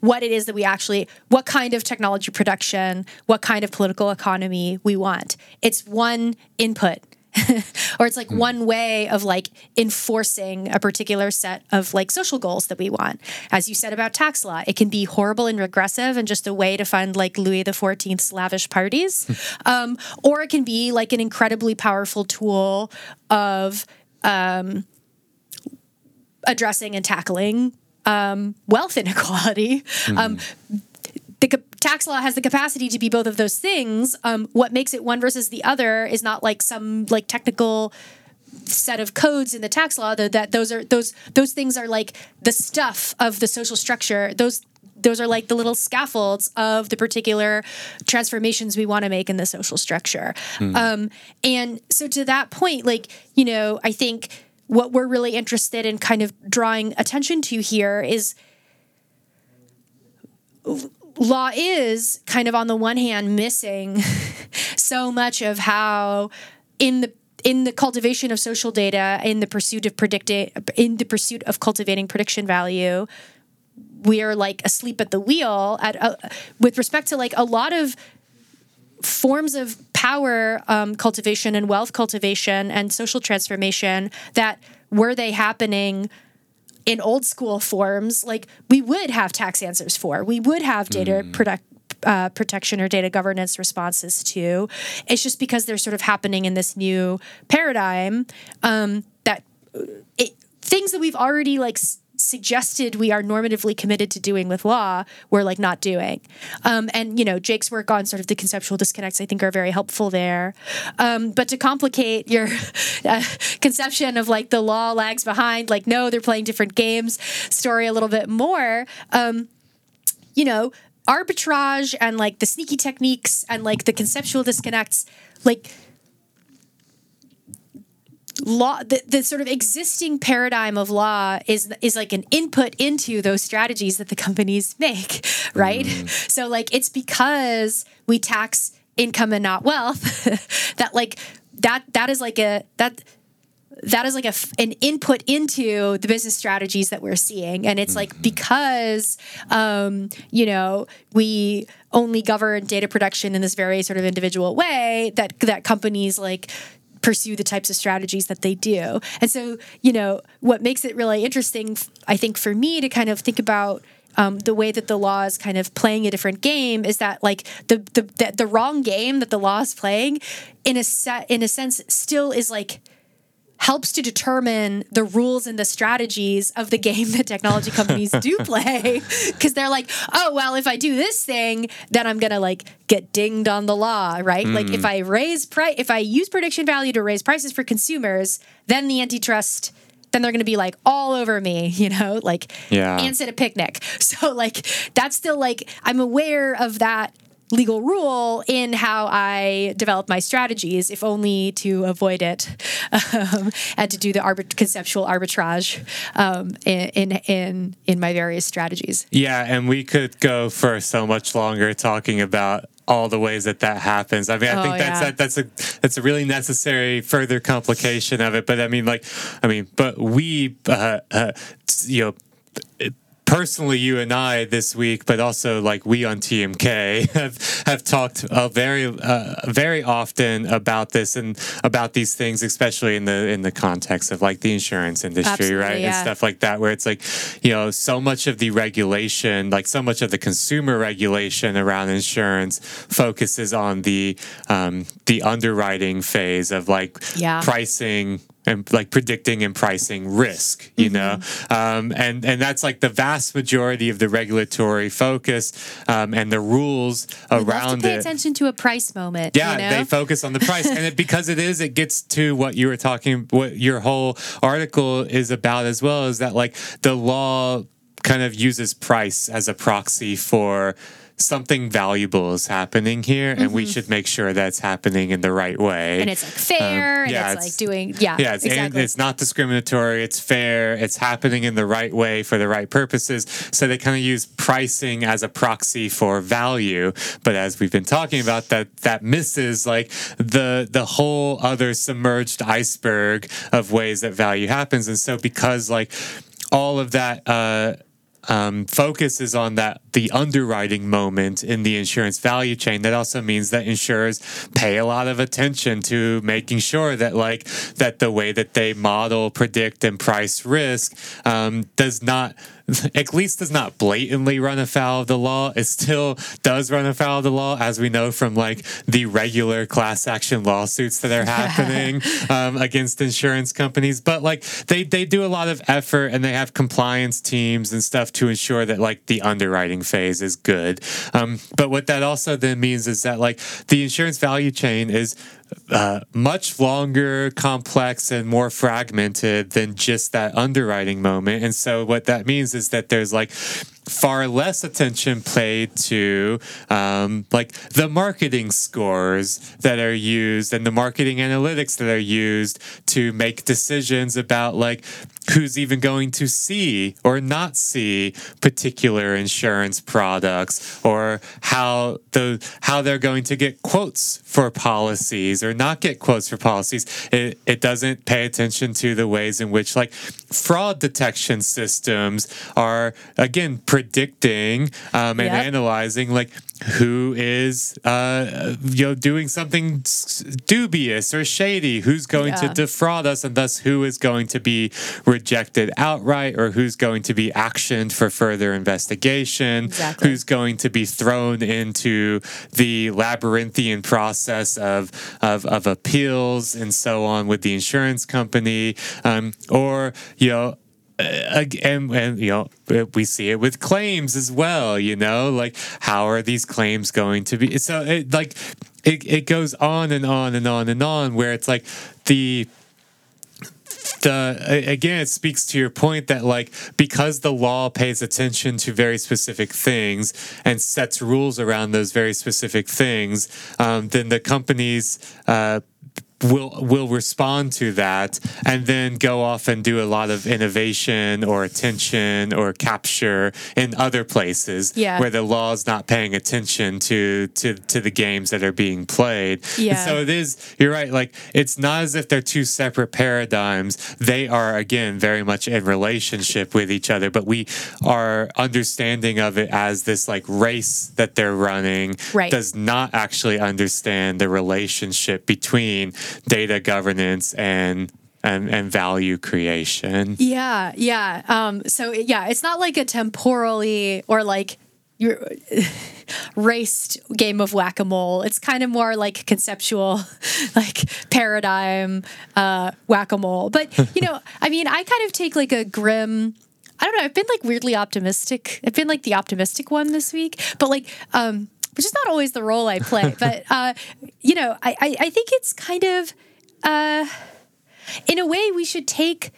Speaker 4: what it is that we actually, what kind of technology production, what kind of political economy we want. It's one input [LAUGHS] or it's like mm. one way of like enforcing a particular set of like social goals that we want. As you said about tax law, it can be horrible and regressive and just a way to fund like Louis XIV's lavish parties, hmm. um, or it can be like an incredibly powerful tool of um, addressing and tackling um, wealth [LAUGHS] inequality. Mm the tax law has the capacity to be both of those things. Um, what makes it one versus the other is not like some like technical set of codes in the tax law though that those are those those things are like the stuff of the social structure those those are like the little scaffolds of the particular transformations we want to make in the social structure mm. um, and so to that point like you know i think what we're really interested in kind of drawing attention to here is law is kind of on the one hand missing [LAUGHS] so much of how in the in the cultivation of social data in the pursuit of predicting in the pursuit of cultivating prediction value we are like asleep at the wheel at uh, with respect to like a lot of forms of power um, cultivation and wealth cultivation and social transformation that were they happening in old school forms like we would have tax answers for we would have data
Speaker 3: Mm.
Speaker 4: product uh, protection or data governance responses to it's just because they're sort of happening in this new paradigm um, that uh, it, things that we've already like s- suggested we are normatively committed to doing with law we're like not doing. Um, and you know jake's work on sort of the conceptual disconnects i think are very helpful there. Um, but to complicate your [LAUGHS] uh, conception of like the law lags behind like no they're playing different games story a little bit more um, you know arbitrage and like the sneaky techniques and like the conceptual disconnects like law the, the sort of existing paradigm of law is is like an input into those strategies that the companies make [LAUGHS] right? So like it's because we tax income and not wealth [LAUGHS] that like that that is like a that that is like a an input into the business strategies that we're seeing. And it's like because um, you know we only govern data production in this very sort of individual way that that companies like pursue the types of strategies that they do. And so you know what makes it really interesting i think for me to kind of think about um, the way that the law is kind of playing a different game is that like the, the the the wrong game that the law is playing in a set in a sense still is like helps to determine the rules and the strategies of the game that technology companies do [LAUGHS] play because they're like oh well if i do this thing then i'm gonna like get dinged on the law right like if hmm. i raise price if i use prediction value to raise prices for consumers then the antitrust then they're going to be like all over me, [LAUGHS] you know, like
Speaker 3: Yeah.
Speaker 4: ants at a picnic. [LAUGHS] So like that's still like I'm aware of that legal rule in how I develop my strategies, if only to avoid it [LAUGHS] um, and to do the arbit- conceptual arbitrage um, in, in in in my various strategies.
Speaker 3: Yeah, and we could go for so much longer talking about all the ways that that happens. I mean, I
Speaker 4: Oh,
Speaker 3: think that's
Speaker 4: yeah.
Speaker 3: that, that's a that's a really necessary further complication of it. But I mean, like, I mean, but we, uh, uh, you know. Personally, you and I this week, but also like we on TMK [LAUGHS] have have talked uh, very uh, very often about this and about these things, especially in the in the context of like the insurance industry,
Speaker 4: Absolutely,
Speaker 3: right, and stuff like that, where it's like you know so much of the regulation, like so much of the consumer regulation around insurance, focuses on the um, the underwriting phase of like
Speaker 4: Yeah.
Speaker 3: pricing and like predicting and pricing risk, you know, um, and and that's like the vast majority of the regulatory focus um, and the rules
Speaker 4: to
Speaker 3: around
Speaker 4: pay
Speaker 3: it.
Speaker 4: attention to a price moment.
Speaker 3: Yeah,
Speaker 4: you know?
Speaker 3: they focus on the price, and it, because it is, it gets to what you were talking, what your whole article is about as well. Is that like the law kind of uses price as a proxy for something valuable is happening here, and we should make sure that's happening in the right way.
Speaker 4: Mm-hmm. and it's like fair,
Speaker 3: Um, yeah,
Speaker 4: and it's,
Speaker 3: it's-
Speaker 4: like doing yeah,
Speaker 3: yeah, it's,
Speaker 4: exactly.
Speaker 3: it's not discriminatory. It's fair. It's happening in the right way for the right purposes. So they kind of use pricing as a proxy for value. But as we've been talking about, that that misses like the the whole other submerged iceberg of ways that value happens. And so because like all of that. Uh, um, focus is on that the underwriting moment in the insurance value chain. That also means that insurers pay a lot of attention to making sure that like that the way that they model, predict, and price risk um, does not. [LAUGHS] At least does not blatantly run afoul of the law. It still does run afoul of the law, as we know from like the regular class action lawsuits that are happening [LAUGHS] um, against insurance companies. But like they they do a lot of effort and they have compliance teams and stuff to ensure that like the underwriting phase is good. Um, but what that also then means is that like the insurance value chain is uh, much longer, complex, and more fragmented than just that underwriting moment. And so, what that means is that there's like far less attention paid to um, like the marketing scores that are used and the marketing analytics that are used to make decisions about like who's even going to see or not see particular insurance products or how the how they're going to get quotes for policies or not get quotes for policies it, it doesn't pay attention to the ways in which like fraud detection systems are again predicting um, and
Speaker 4: Yep.
Speaker 3: analyzing like who is uh, you know doing something dubious or shady who's going to defraud us and thus who is going to be rejected outright or who's going to be actioned for further investigation
Speaker 4: Exactly.
Speaker 3: who's going to be thrown into the labyrinthian process of of, of appeals and so on with the insurance company um, or you know uh, and, and you know we see it with claims as well you know like how are these claims going to be so it like it, it goes on and on and on and on where it's like the the again it speaks to your point that like because the law pays attention to very specific things and sets rules around those very specific things um, then the companies uh, will will respond to that and then go off and do a lot of innovation or attention or capture in other places
Speaker 4: Yeah.
Speaker 3: where the law is not paying attention to to to the games that are being played. And
Speaker 4: Yeah.
Speaker 3: so it is you're right like it's not as if they're two separate paradigms. They are again very much in relationship with each other, but we are understanding of it as this like race that they're running
Speaker 4: Right.
Speaker 3: does not actually understand the relationship between data governance and and, and value creation.
Speaker 4: Yeah, yeah. Um, so yeah, it's not like a temporally or like you're [LAUGHS] raced game of whack-a-mole. It's kind of more like conceptual, [LAUGHS] like paradigm uh, whack-a-mole. But you know, [LAUGHS] I mean, I kind of take like a grim. I don't know. I've been like weirdly optimistic. I've been like the optimistic one this week, but like, um, which is not always the role I play. [LAUGHS] but uh, you know, I, I I think it's kind of, uh, in a way, we should take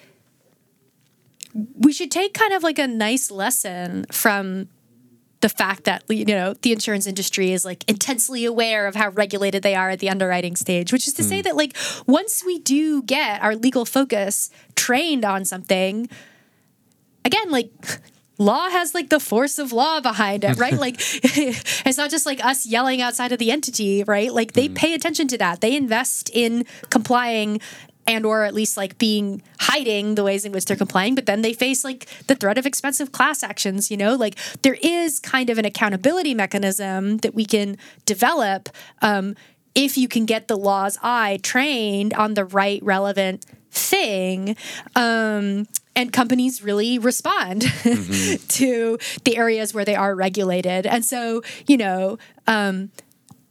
Speaker 4: we should take kind of like a nice lesson from the fact that you know the insurance industry is like intensely aware of how regulated they are at the underwriting stage which is to say that like once we do get our legal focus trained on something again like law has like the force of law behind it right? [LAUGHS] Like [LAUGHS] it's not just like us yelling outside of the entity right? Like they pay attention to that. They invest in complying and or at least like being hiding the ways in which they're complying but then they face like the threat of expensive class actions you know? Like there is kind of an accountability mechanism that we can develop um, if you can get the law's eye trained on the right relevant thing um, and companies really respond [LAUGHS] to the areas where they are regulated and so you know um,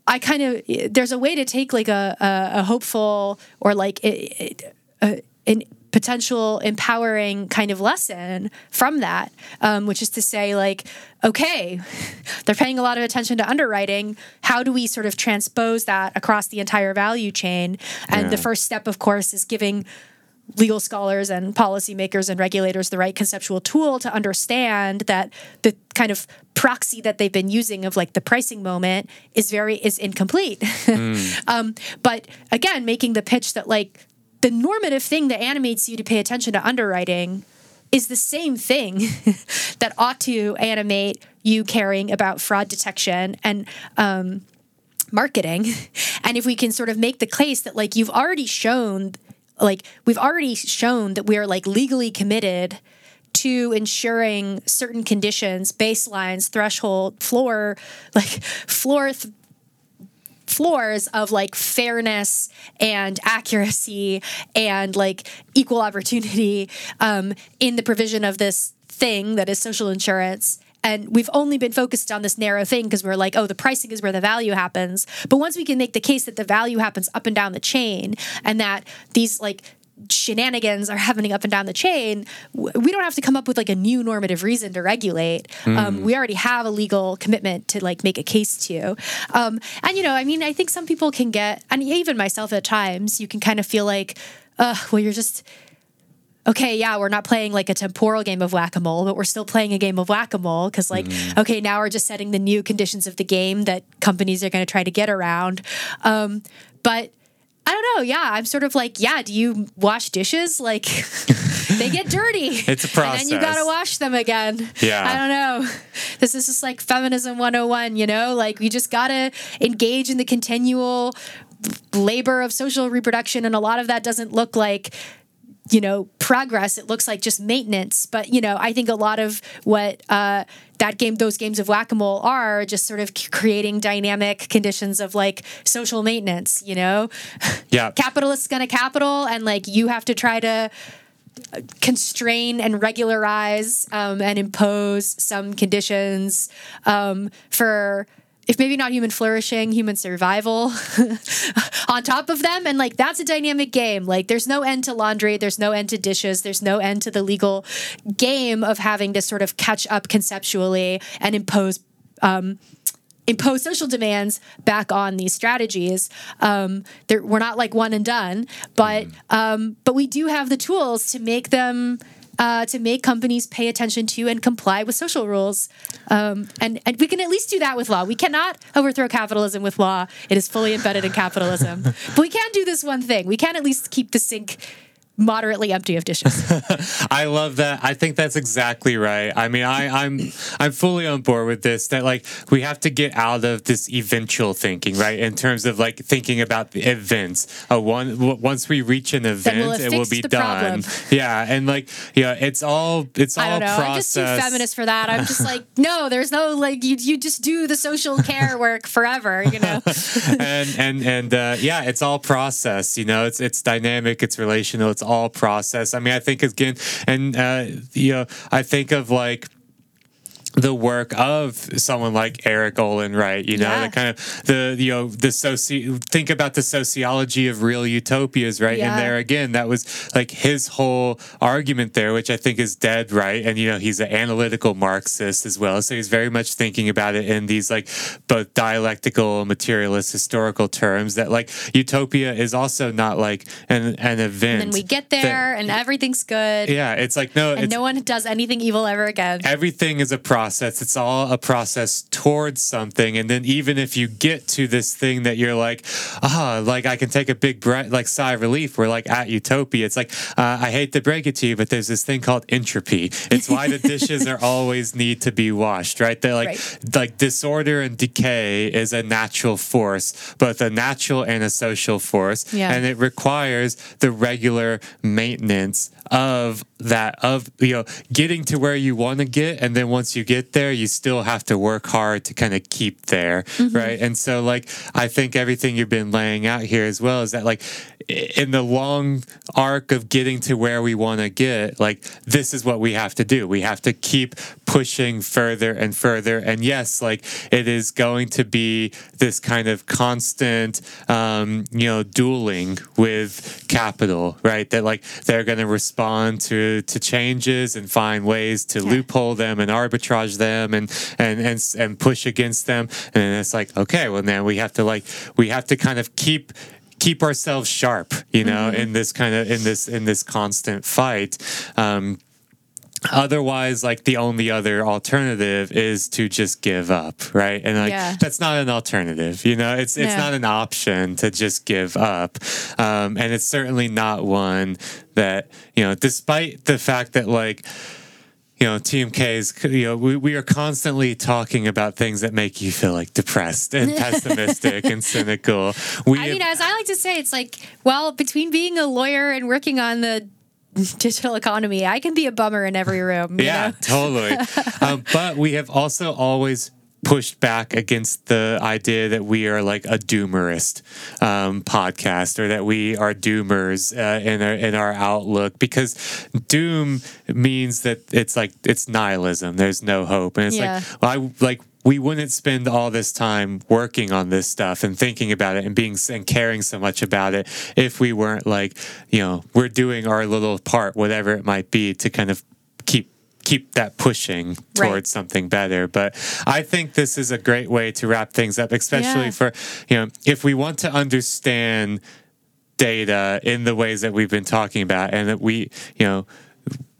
Speaker 4: I kind of there's a way to take like a a, a hopeful or like a, a, an potential empowering kind of lesson from that, um, which is to say like, okay, [LAUGHS] they're paying a lot of attention to underwriting. How do we sort of transpose that across the entire value chain? And the first step, of course, is giving legal scholars and policymakers and regulators the right conceptual tool to understand that the kind of proxy that they've been using of like the pricing moment is very is incomplete. [LAUGHS] Um, but again making the pitch that like the normative thing that animates you to pay attention to underwriting is the same thing [LAUGHS] that ought to animate you caring about fraud detection and um, marketing. [LAUGHS] And if we can sort of make the case that like you've already shown like we've already shown that we are like legally committed to ensuring certain conditions baselines threshold floor [LAUGHS] like floor th- floors of like fairness and accuracy and like equal opportunity um, in the provision of this thing that is social insurance. And we've only been focused on this narrow thing because we're like, oh, the pricing is where the value happens. But once we can make the case that the value happens up and down the chain and that these like shenanigans are happening up and down the chain, we don't have to come up with like a new normative reason to regulate. Um, we already have a legal commitment to like make a case to. Um, and you know, I mean, I think some people can get, and even myself at times, you can kind of feel like, uh, well, you're just okay, yeah, we're not playing like a temporal game of whack a mole, but we're still playing a game of whack a mole because, like, okay, now we're just setting the new conditions of the game that companies are going to try to get around. Um, but I don't know. Yeah, I'm sort of like, yeah, do you wash dishes? Like, [LAUGHS] they get dirty. [LAUGHS]
Speaker 3: It's a process.
Speaker 4: And then you got to wash them again.
Speaker 3: Yeah.
Speaker 4: I don't know. [LAUGHS] This is just like feminism 101, you know? Like we just got to engage in the continual labor of social reproduction. And a lot of that doesn't look like you know progress it looks like just maintenance but you know i think a lot of what uh, that game those games of whack-a-mole are just sort of creating dynamic conditions of like social maintenance you know
Speaker 3: Yeah. [LAUGHS]
Speaker 4: capitalist's gonna capital and like you have to try to constrain and regularize um, and impose some conditions um, for if maybe not human flourishing human survival [LAUGHS] on top of them and like that's a dynamic game like there's no end to laundry there's no end to dishes there's no end to the legal game of having to sort of catch up conceptually and impose um, impose social demands back on these strategies. Um, we're not like one and done, but um, but we do have the tools to make them. Uh, to make companies pay attention to and comply with social rules, um, and and we can at least do that with law. We cannot overthrow capitalism with law; it is fully embedded in capitalism. [LAUGHS] but we can do this one thing: we can at least keep the sink moderately empty of dishes. [LAUGHS]
Speaker 3: I love that. I think that's exactly right. I mean, I, I'm I'm fully on board with this. That like we have to get out of this eventual thinking, right? In terms of like thinking about the events. Uh, one w- once we reach an event, it will be done.
Speaker 4: problem.
Speaker 3: Yeah, and like yeah, it's all it's all
Speaker 4: I don't know. I'm just too feminist for that. I'm just like, [LAUGHS] no, there's no like you. You just do the social care work forever. You know. [LAUGHS]
Speaker 3: and and and uh, yeah, it's all process. You know, it's it's dynamic, it's relational, it's all process. I mean, I think again, and uh, you know, I think of like the work of someone like Erik Olin Wright? You know,
Speaker 4: Yeah.
Speaker 3: the kind of the you know the soci think about the sociology of real utopias, right?
Speaker 4: Yeah.
Speaker 3: And there again, that was like his whole argument there, which I think is dead right. And you know, he's an analytical Marxist as well, so he's very much thinking about it in these like both dialectical, materialist, historical terms. That like utopia is also not like an an event.
Speaker 4: and then we get
Speaker 3: that-
Speaker 4: there, and everything's good,
Speaker 3: yeah, it's like no,
Speaker 4: and
Speaker 3: it's
Speaker 4: no one does anything evil ever again.
Speaker 3: everything is a process. It's all a process towards something. And then even if you get to this thing that you're like, ah, like I can take a big breath, like sigh of relief. We're like at utopia. It's like uh, I hate to break it to you, but there's this thing called entropy. It's why the [LAUGHS] dishes are always need to be washed, right? They're like
Speaker 4: Right.
Speaker 3: like disorder and decay is a natural force, both a natural and a social force,
Speaker 4: Yeah.
Speaker 3: and it requires the regular maintenance of that of you know getting to where you want to get and then once you get there you still have to work hard to kind of keep there right? And so like i think everything you've been laying out here as well is that like in the long arc of getting to where we want to get like this is what we have to do. We have to keep pushing further and further. And yes like it is going to be this kind of constant um you know dueling with capital right? That like they're going to respond to to changes and find ways to loophole them and arbitrage them and and and and push against them. And it's like okay well now we have to like we have to kind of keep keep ourselves sharp you know in this kind of in this in this constant fight. Um otherwise like the only other alternative is to just give up right and like
Speaker 4: Yeah.
Speaker 3: that's not an alternative you know it's it's
Speaker 4: No.
Speaker 3: not an option to just give up um and it's certainly not one that you know despite the fact that like you know, TMK's, you know, we, we are constantly talking about things that make you feel like depressed and [LAUGHS] pessimistic and cynical. We
Speaker 4: I mean, as I like to say, it's like, well, between being a lawyer and working on the [LAUGHS] digital economy, I can be a bummer in every room. you
Speaker 3: Yeah, totally. [LAUGHS] um, but we have also always pushed back against the idea that we are like a doomerist um, podcast or that we are doomers uh, in our in our outlook because doom means that it's like it's nihilism. There's no hope, and it's
Speaker 4: Yeah.
Speaker 3: like well, I like we wouldn't spend all this time working on this stuff and thinking about it and being and caring so much about it if we weren't like you know we're doing our little part whatever it might be to kind of keep keep that pushing
Speaker 4: Right.
Speaker 3: towards something better but i think this is a great way to wrap things up especially
Speaker 4: Yeah.
Speaker 3: for you know if we want to understand data in the ways that we've been talking about and that we you know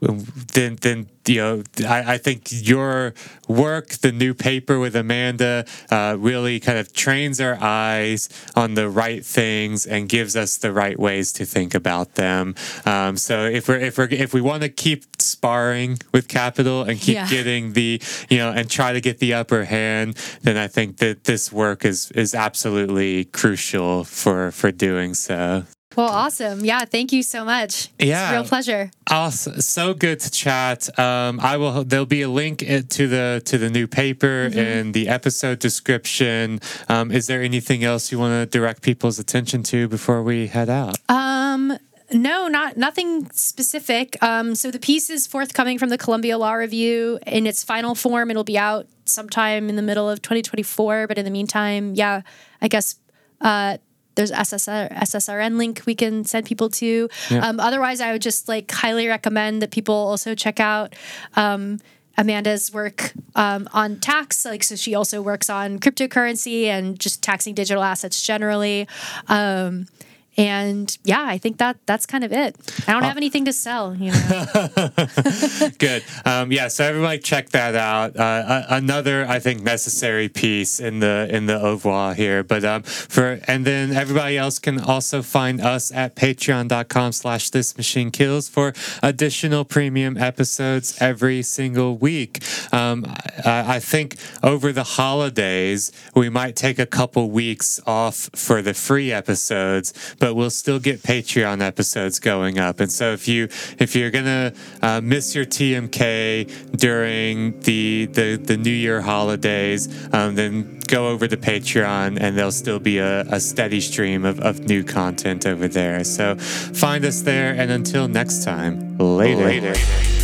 Speaker 3: then then you know I, I think your work the new paper with amanda uh, really kind of trains our eyes on the right things and gives us the right ways to think about them um, so if we're if we're if we want to keep sparring with capital and keep
Speaker 4: Yeah.
Speaker 3: getting the you know and try to get the upper hand then i think that this work is is absolutely crucial for for doing so
Speaker 4: Well, awesome. Yeah, thank you so much. It's
Speaker 3: Yeah.
Speaker 4: a real pleasure.
Speaker 3: Awesome. So good to chat. Um, I will. There'll be a link to the to the new paper in the episode description. Um, is there anything else you want to direct people's attention to before we head out?
Speaker 4: Um, no, not nothing specific. Um, so the piece is forthcoming from the Columbia Law Review in its final form. It'll be out sometime in the middle of 2024. But in the meantime, yeah, I guess uh, there's SSR, SSRN link we can send people to. Um, otherwise, I would just like highly recommend that people also check out. Um, Amanda's work um, on tax, like so, she also works on cryptocurrency and just taxing digital assets generally. Um, and yeah, I think that that's kind of it. I don't have anything to sell, you know. [LAUGHS] [LAUGHS]
Speaker 3: Good. Um, yeah. So everybody, check that out. Uh, a- another, I think, necessary piece in the in the oeuvre here. But um, for and then everybody else can also find us at Patreon.com/slash This Machine Kills for additional premium episodes every single week. Um, I, I think over the holidays we might take a couple weeks off for the free episodes, but we'll still get Patreon episodes going up. And so if you if you're gonna uh, miss your TMK during the the, the New Year holidays, um, then go over to Patreon and there'll still be a, a steady stream of, of new content over there. So find us there and until next time, later. later.